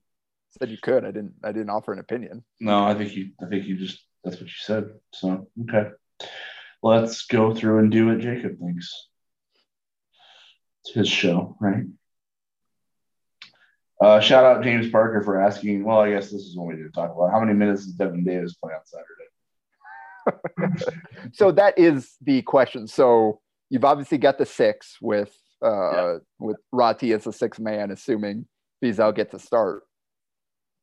Said you could. I didn't I didn't offer an opinion. No, I think you I think you just that's what you said. So okay let's go through and do what Jacob thinks. It's his show, right? Uh, shout out James Parker for asking. Well, I guess this is what we did talk about. How many minutes does Devin Davis play on Saturday? [laughs] so that is the question. So you've obviously got the six with uh, yeah. with Rati as a six man, assuming Feazell gets a start.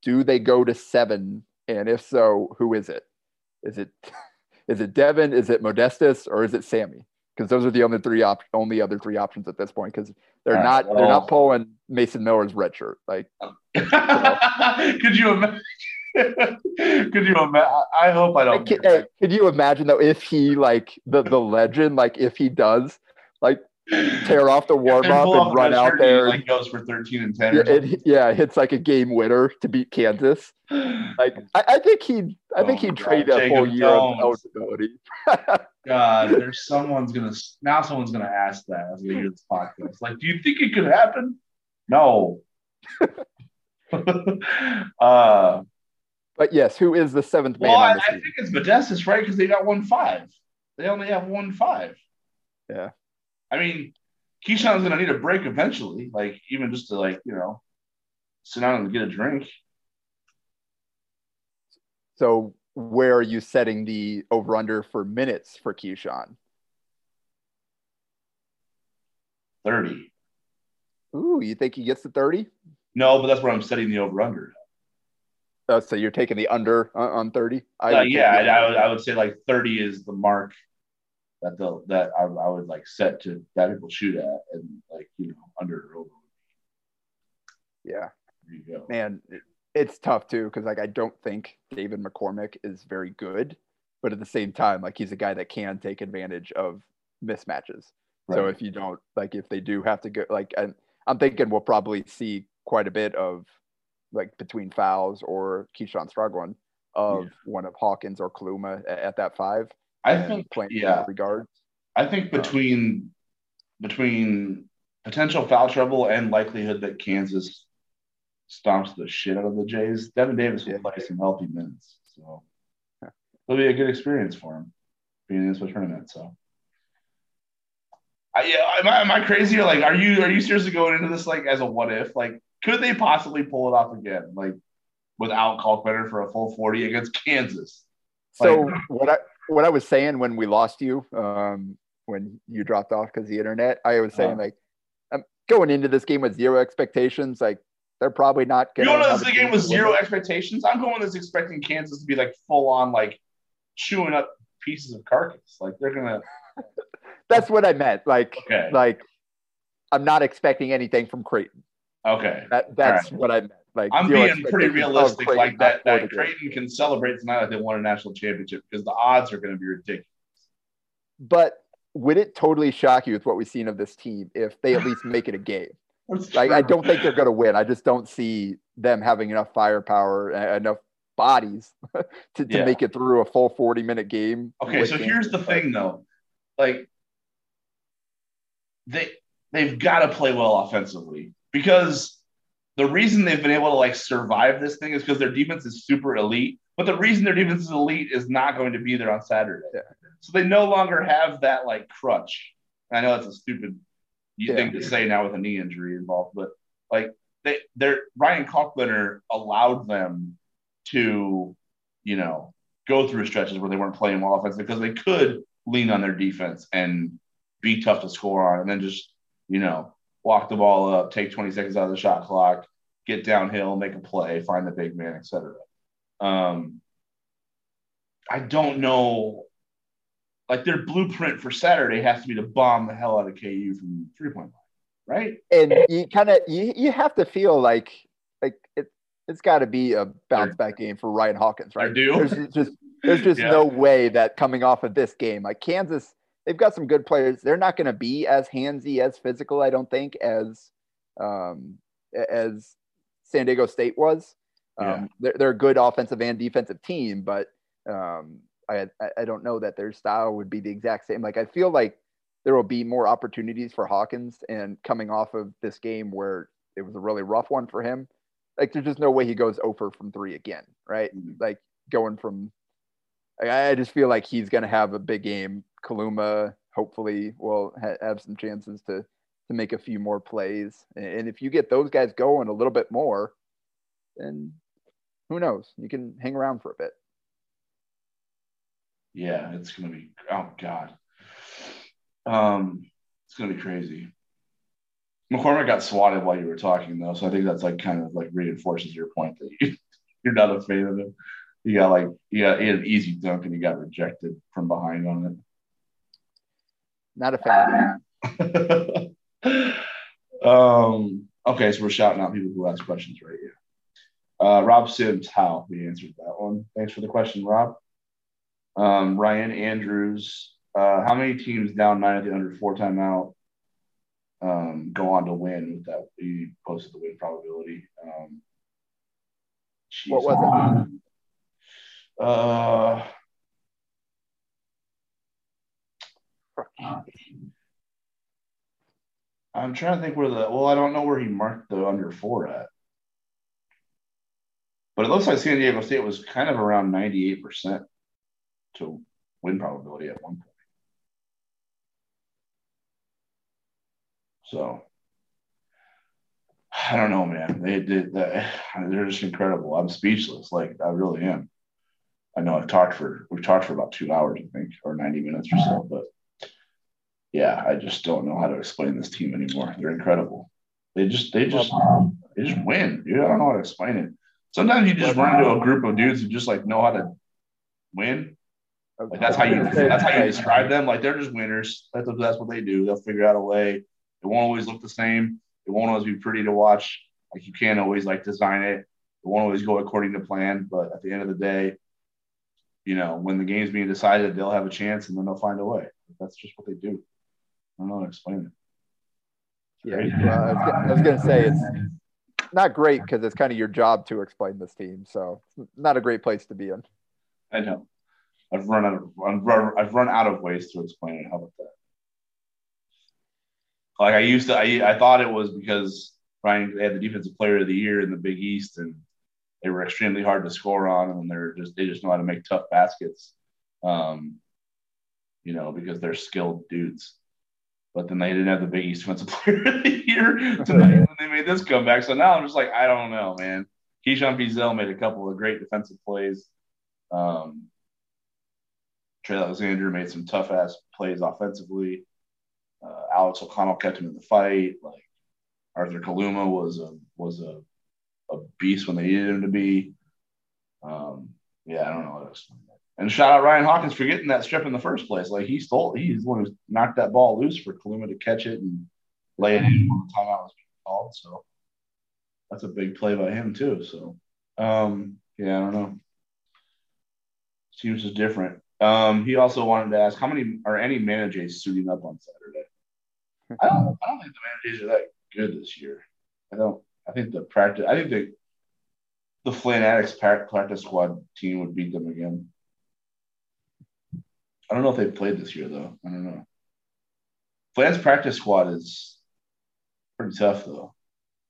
Do they go to seven? And if so, who is it? Is it is it Devin? Is it Modestas? Or is it Sammy? Because those are the only three op- only other three options at this point. Because they're not they're not pulling Mason Miller's red shirt. Like, [laughs] could you imagine? [laughs] could you imagine? I hope I don't. Could, could you imagine though if he like the the legend like if he does like tear off the warm up and run out there. Like goes for 13 and 10. Yeah, it, yeah, hits like a game winner to beat Kansas. [sighs] Like I, I think he I oh think he'd trade a whole year of eligibility. [laughs] God, there's someone's gonna now someone's gonna ask that as we hear this podcast. Like, do you think it could happen? No. [laughs] uh but yes, who is the seventh man? Well, I, I think it's Modestas, right? Because they got one five. They only have one five. Yeah. I mean, Keyshawn's gonna need a break eventually, like even just to like you know sit down and get a drink. So where are you setting the over under for minutes for Keyshawn? 30. Ooh, you think he gets to 30? No, but that's where I'm setting the over under. Oh, so you're taking the under on 30? Uh, yeah, I, I, would, I would say like 30 is the mark that the that I, I would like set to that people shoot at and like you know under or over. Yeah, man, it's tough too because like I don't think David McCormack is very good, but at the same time, like he's a guy that can take advantage of mismatches. Right. So if you don't like, if they do have to go, like, and I'm thinking we'll probably see quite a bit of like between fouls or Keyshawn struggling of yeah. one of Hawkins or Kaluma at, at that five. I think yeah. regards. I think between um, between potential foul trouble and likelihood that Kansas stomps the shit out of the Jays, Devin Davis will yeah. play some healthy minutes. So it'll be a good experience for him being in this tournament. So. I, yeah, am I, am I crazy or like are you are you seriously going into this like as a what if like could they possibly pull it off again like without Kalkbrenner for a full forty against Kansas? So what I what I was saying when we lost you, um, when you dropped off because the internet, I was saying uh, like, I'm going into this game with zero expectations. Like they're probably not going. You know, this game with zero expectations. I'm going this expecting Kansas to be like full on like chewing up pieces of carcass. Like they're gonna. [laughs] That's what I meant. Like, okay. like I'm not expecting anything from Creighton. Okay. That, that's right. what I meant. Like I'm being pretty realistic. Like that, that Creighton can celebrate tonight like they won a national championship because the odds are going to be ridiculous. But would it totally shock you with what we've seen of this team if they at least make it a game? [laughs] like I don't think they're going to win. I just don't see them having enough firepower, enough bodies [laughs] to, to yeah. make it through a full 40 minute game. Okay, so here's the thing though. Like they they've got to play well offensively because the reason they've been able to like survive this thing is because their defense is super elite. But the reason their defense is elite is not going to be there on Saturday. Yeah. So they no longer have that like crutch. I know that's a stupid yeah. thing to say now with a knee injury involved, but like they they're Ryan Kalkbrenner allowed them to, you know, go through stretches where they weren't playing well offense because they could lean on their defense and be tough to score on and then just, you know, walk the ball up, take 20 seconds out of the shot clock, get downhill, make a play, find the big man, etc. Um, I don't know. Like their blueprint for Saturday has to be to bomb the hell out of KU from three point line, right? And you kind of you you have to feel like like it it's got to be a bounce back game for Ryan Hawkins, right? I do. There's just there's just [laughs] yeah. no way that coming off of this game, like Kansas, they've got some good players. They're not going to be as handsy, as physical, I don't think, as um, as San Diego State was. Um, yeah. they're, they're a good offensive and defensive team, but um, I, I don't know that their style would be the exact same. Like I feel like there will be more opportunities for Hawkins, and coming off of this game where it was a really rough one for him, like there's just no way he goes over from three again, right? Mm-hmm. Like going from, I just feel like he's going to have a big game. Kaluma hopefully will ha- have some chances to to make a few more plays, and if you get those guys going a little bit more, then who knows? You can hang around for a bit. Yeah, it's gonna be oh god. Um, it's gonna be crazy. McCormack got swatted while you were talking though, so I think that's like kind of like reinforces your point that you [laughs] you're not a fan of him. He got like he got he had an easy dunk and he got rejected from behind on it. Not a fan. [laughs] um. Okay, so we're shouting out people who ask questions right here. Uh, Rob Sims, how we answered that one. Thanks for the question, Rob. Um, Ryan Andrews, uh, how many teams down nine at the under four timeout um, go on to win with that? He posted the win probability. Um, what was it? Uh, I'm trying to think where the well, I don't know where he marked the under four at. But it looks like San Diego State was kind of around 98% to win probability at one point. So I don't know, man. They did that. [sighs] They're just incredible. I'm speechless. Like I really am. I know I've talked for we've talked for about two hours, I think, or 90 minutes or so, but yeah, I just don't know how to explain this team anymore. They're incredible. They just they just they just win. Dude, I don't know how to explain it. Sometimes you just run into a group of dudes who just like know how to win. Like that's how you that's how you describe them. Like they're just winners. That's that's what they do. They'll figure out a way. It won't always look the same. It won't always be pretty to watch. Like you can't always like design it. It won't always go according to plan. But at the end of the day, you know, when the game's being decided, they'll have a chance and then they'll find a way. That's just what they do. I don't know how to explain it. Yeah, well, I was, was going to say it's not great because it's kind of your job to explain this team. So not a great place to be in. I know. I've run out of I've run, I've run out of ways to explain it. How about that? Like I used to, I, I thought it was because Ryan they had the defensive player of the year in the Big East, and they were extremely hard to score on, and they're just they just know how to make tough baskets. Um, you know, because they're skilled dudes but then they didn't have the Big East Defensive [laughs] Player of the Year tonight when they made this comeback. So now I'm just like, I don't know, man. Keyshawn Feazell made a couple of great defensive plays. Um, Trey Alexander made some tough ass plays offensively. Uh, Alex O'Connell kept him in the fight. Like Arthur Kaluma was a was a, a beast when they needed him to be. Um, yeah, I don't know what. And shout out Ryan Hawkins for getting that strip in the first place. Like he stole, he's the one who knocked that ball loose for Kaluma to catch it and lay it in when the timeout was called. So that's a big play by him too. So um, yeah, I don't know. Seems is different. Um, he also wanted to ask how many are any managers suiting up on Saturday? I don't. I don't think the managers are that good this year. I don't. I think the practice. I think the the Flanatics practice squad team would beat them again. I don't know if they've played this year though. I don't know. Flan's practice squad is pretty tough though.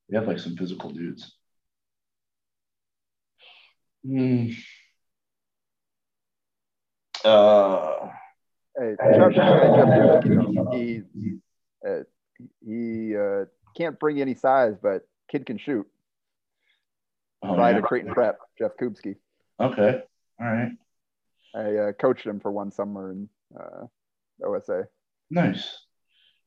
They have like some physical dudes. Hmm. Uh, Hey, Chuck, Chuck, he uh, he uh, can't bring any size, but kid can shoot. oh, Pride yeah. of Creighton Prep, Jeff Kubski. Okay. All right. I uh, coached him for one summer in uh, OSA. Nice.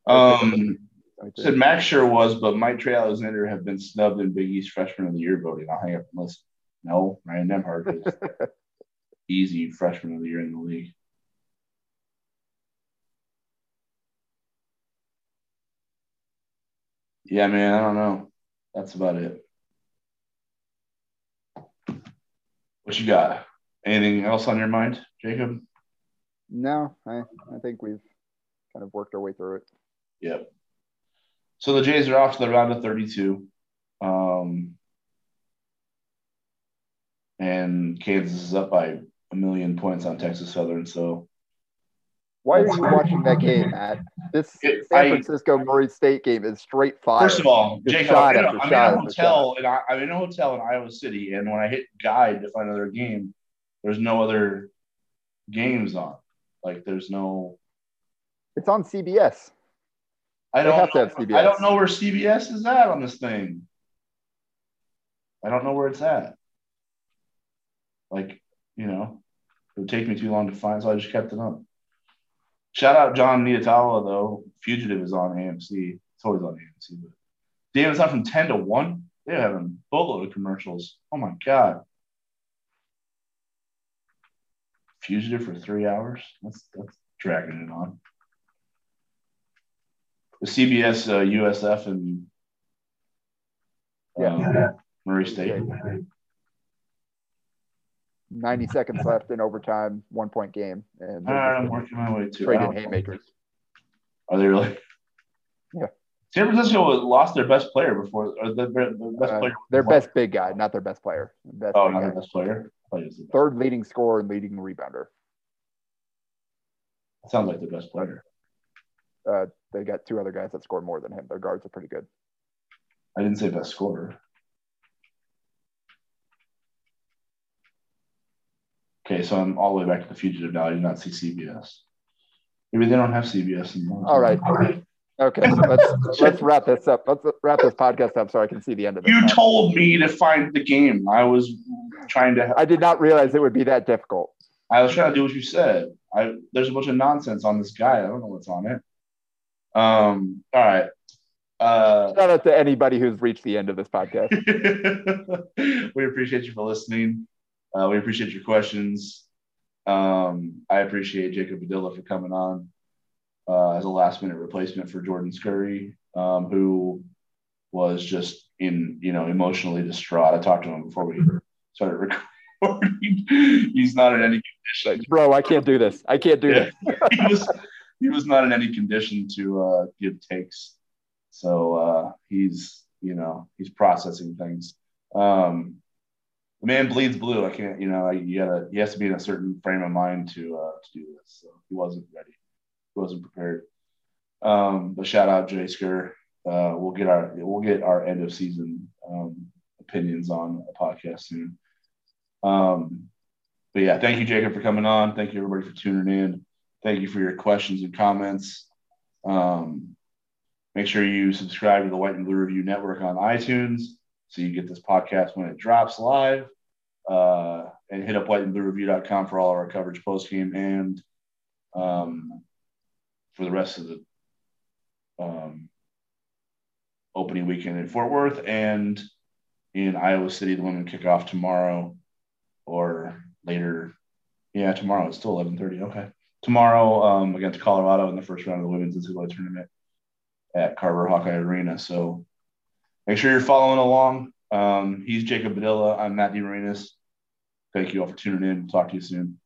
Um, I said. Max sure was, but Mike Trey Alexander have been snubbed in Big East Freshman of the Year voting. I'll hang up and listen. No, Ryan Nembhard is [laughs] easy freshman of the year in the league. Yeah, man, I don't know. That's about it. What you got? Anything else on your mind, Jacob? No, I, I think we've kind of worked our way through it. Yep. So the Jays are off to the round of 32. Um, and Kansas is up by a million points on Texas Southern. So Why are you watching that game, Matt? This San Francisco Murray State game is straight fire. First of all, Jacob, shot I'm, in a- I'm shot in a hotel, and I, I'm in a hotel in Iowa City, and when I hit guide to find another game, there's no other games on. Like, there's no. It's on CBS. I don't. have to have CBS. I don't know where CBS is at on this thing. I don't know where it's at. Like, you know, it would take me too long to find, so I just kept it up. Shout out John Niatala though. Fugitive is on AMC. It's always on AMC, but damn, it's not from ten to one. They're having boatload of commercials. Oh my god. Fugitive for three hours. That's that's dragging it on. The CBS, uh, USF, and Yeah. um, Murray State. 90 [laughs] seconds left in overtime, one point game, and right, I'm working my way to. Trading haymakers. Are they really? Yeah. San Francisco lost their best player before, or the, the best Uh, player. their best big guy, not their best player. Best Oh, not guy. their best player. I thought he was the best. Third leading scorer and leading rebounder. Sounds like the best player. Uh, they got two other guys that scored more than him. Their guards are pretty good. I didn't say best scorer. Okay, so I'm all the way back to the fugitive now. I did not see CBS. Maybe they don't have CBS anymore. All right. Okay, [laughs] let's let's wrap this up. Let's wrap this podcast up so I can see the end of it. You told me to find the game. I was trying to. I did not realize it would be that difficult. I was trying to do what you said. I there's a bunch of nonsense on this guy. I don't know what's on it. Um. All right. Uh, Shout out to anybody who's reached the end of this podcast. [laughs] we appreciate you for listening. Uh, we appreciate your questions. Um, I appreciate Jacob Padilla for coming on uh, as a last minute replacement for Jordan Scurry, um, who was just in, you know, emotionally distraught. I talked to him before we started recording. [laughs] He's not in any condition. Bro, I can't do this. I can't do Yeah. this. [laughs] he was he was not in any condition to uh, give takes. So uh, he's you know he's processing things. Um, the man bleeds blue. I can't you know you gotta he has to be in a certain frame of mind to uh, to do this. So he wasn't ready. He wasn't prepared. Um, but shout out Jay Skur. Uh, we'll get our we'll get our end of season um, opinions on a podcast soon. Um, but yeah, thank you, Jacob, for coming on. Thank you, everybody, for tuning in. Thank you for your questions and comments. Um, make sure you subscribe to the White and Blue Review Network on iTunes so you get this podcast when it drops live. Uh, and hit up whiteandbluereview.com for all of our coverage post game and um, for the rest of the um, opening weekend in Fort Worth and in Iowa City. The women kick off tomorrow or later. Yeah, tomorrow. It's still 11:30. Okay. Tomorrow um, against Colorado in the first round of the women's NCAA tournament at Carver Hawkeye Arena. So make sure you're following along. Um, he's Jacob Padilla. I'm Matt DeMarinis. Thank you all for tuning in. Talk to you soon.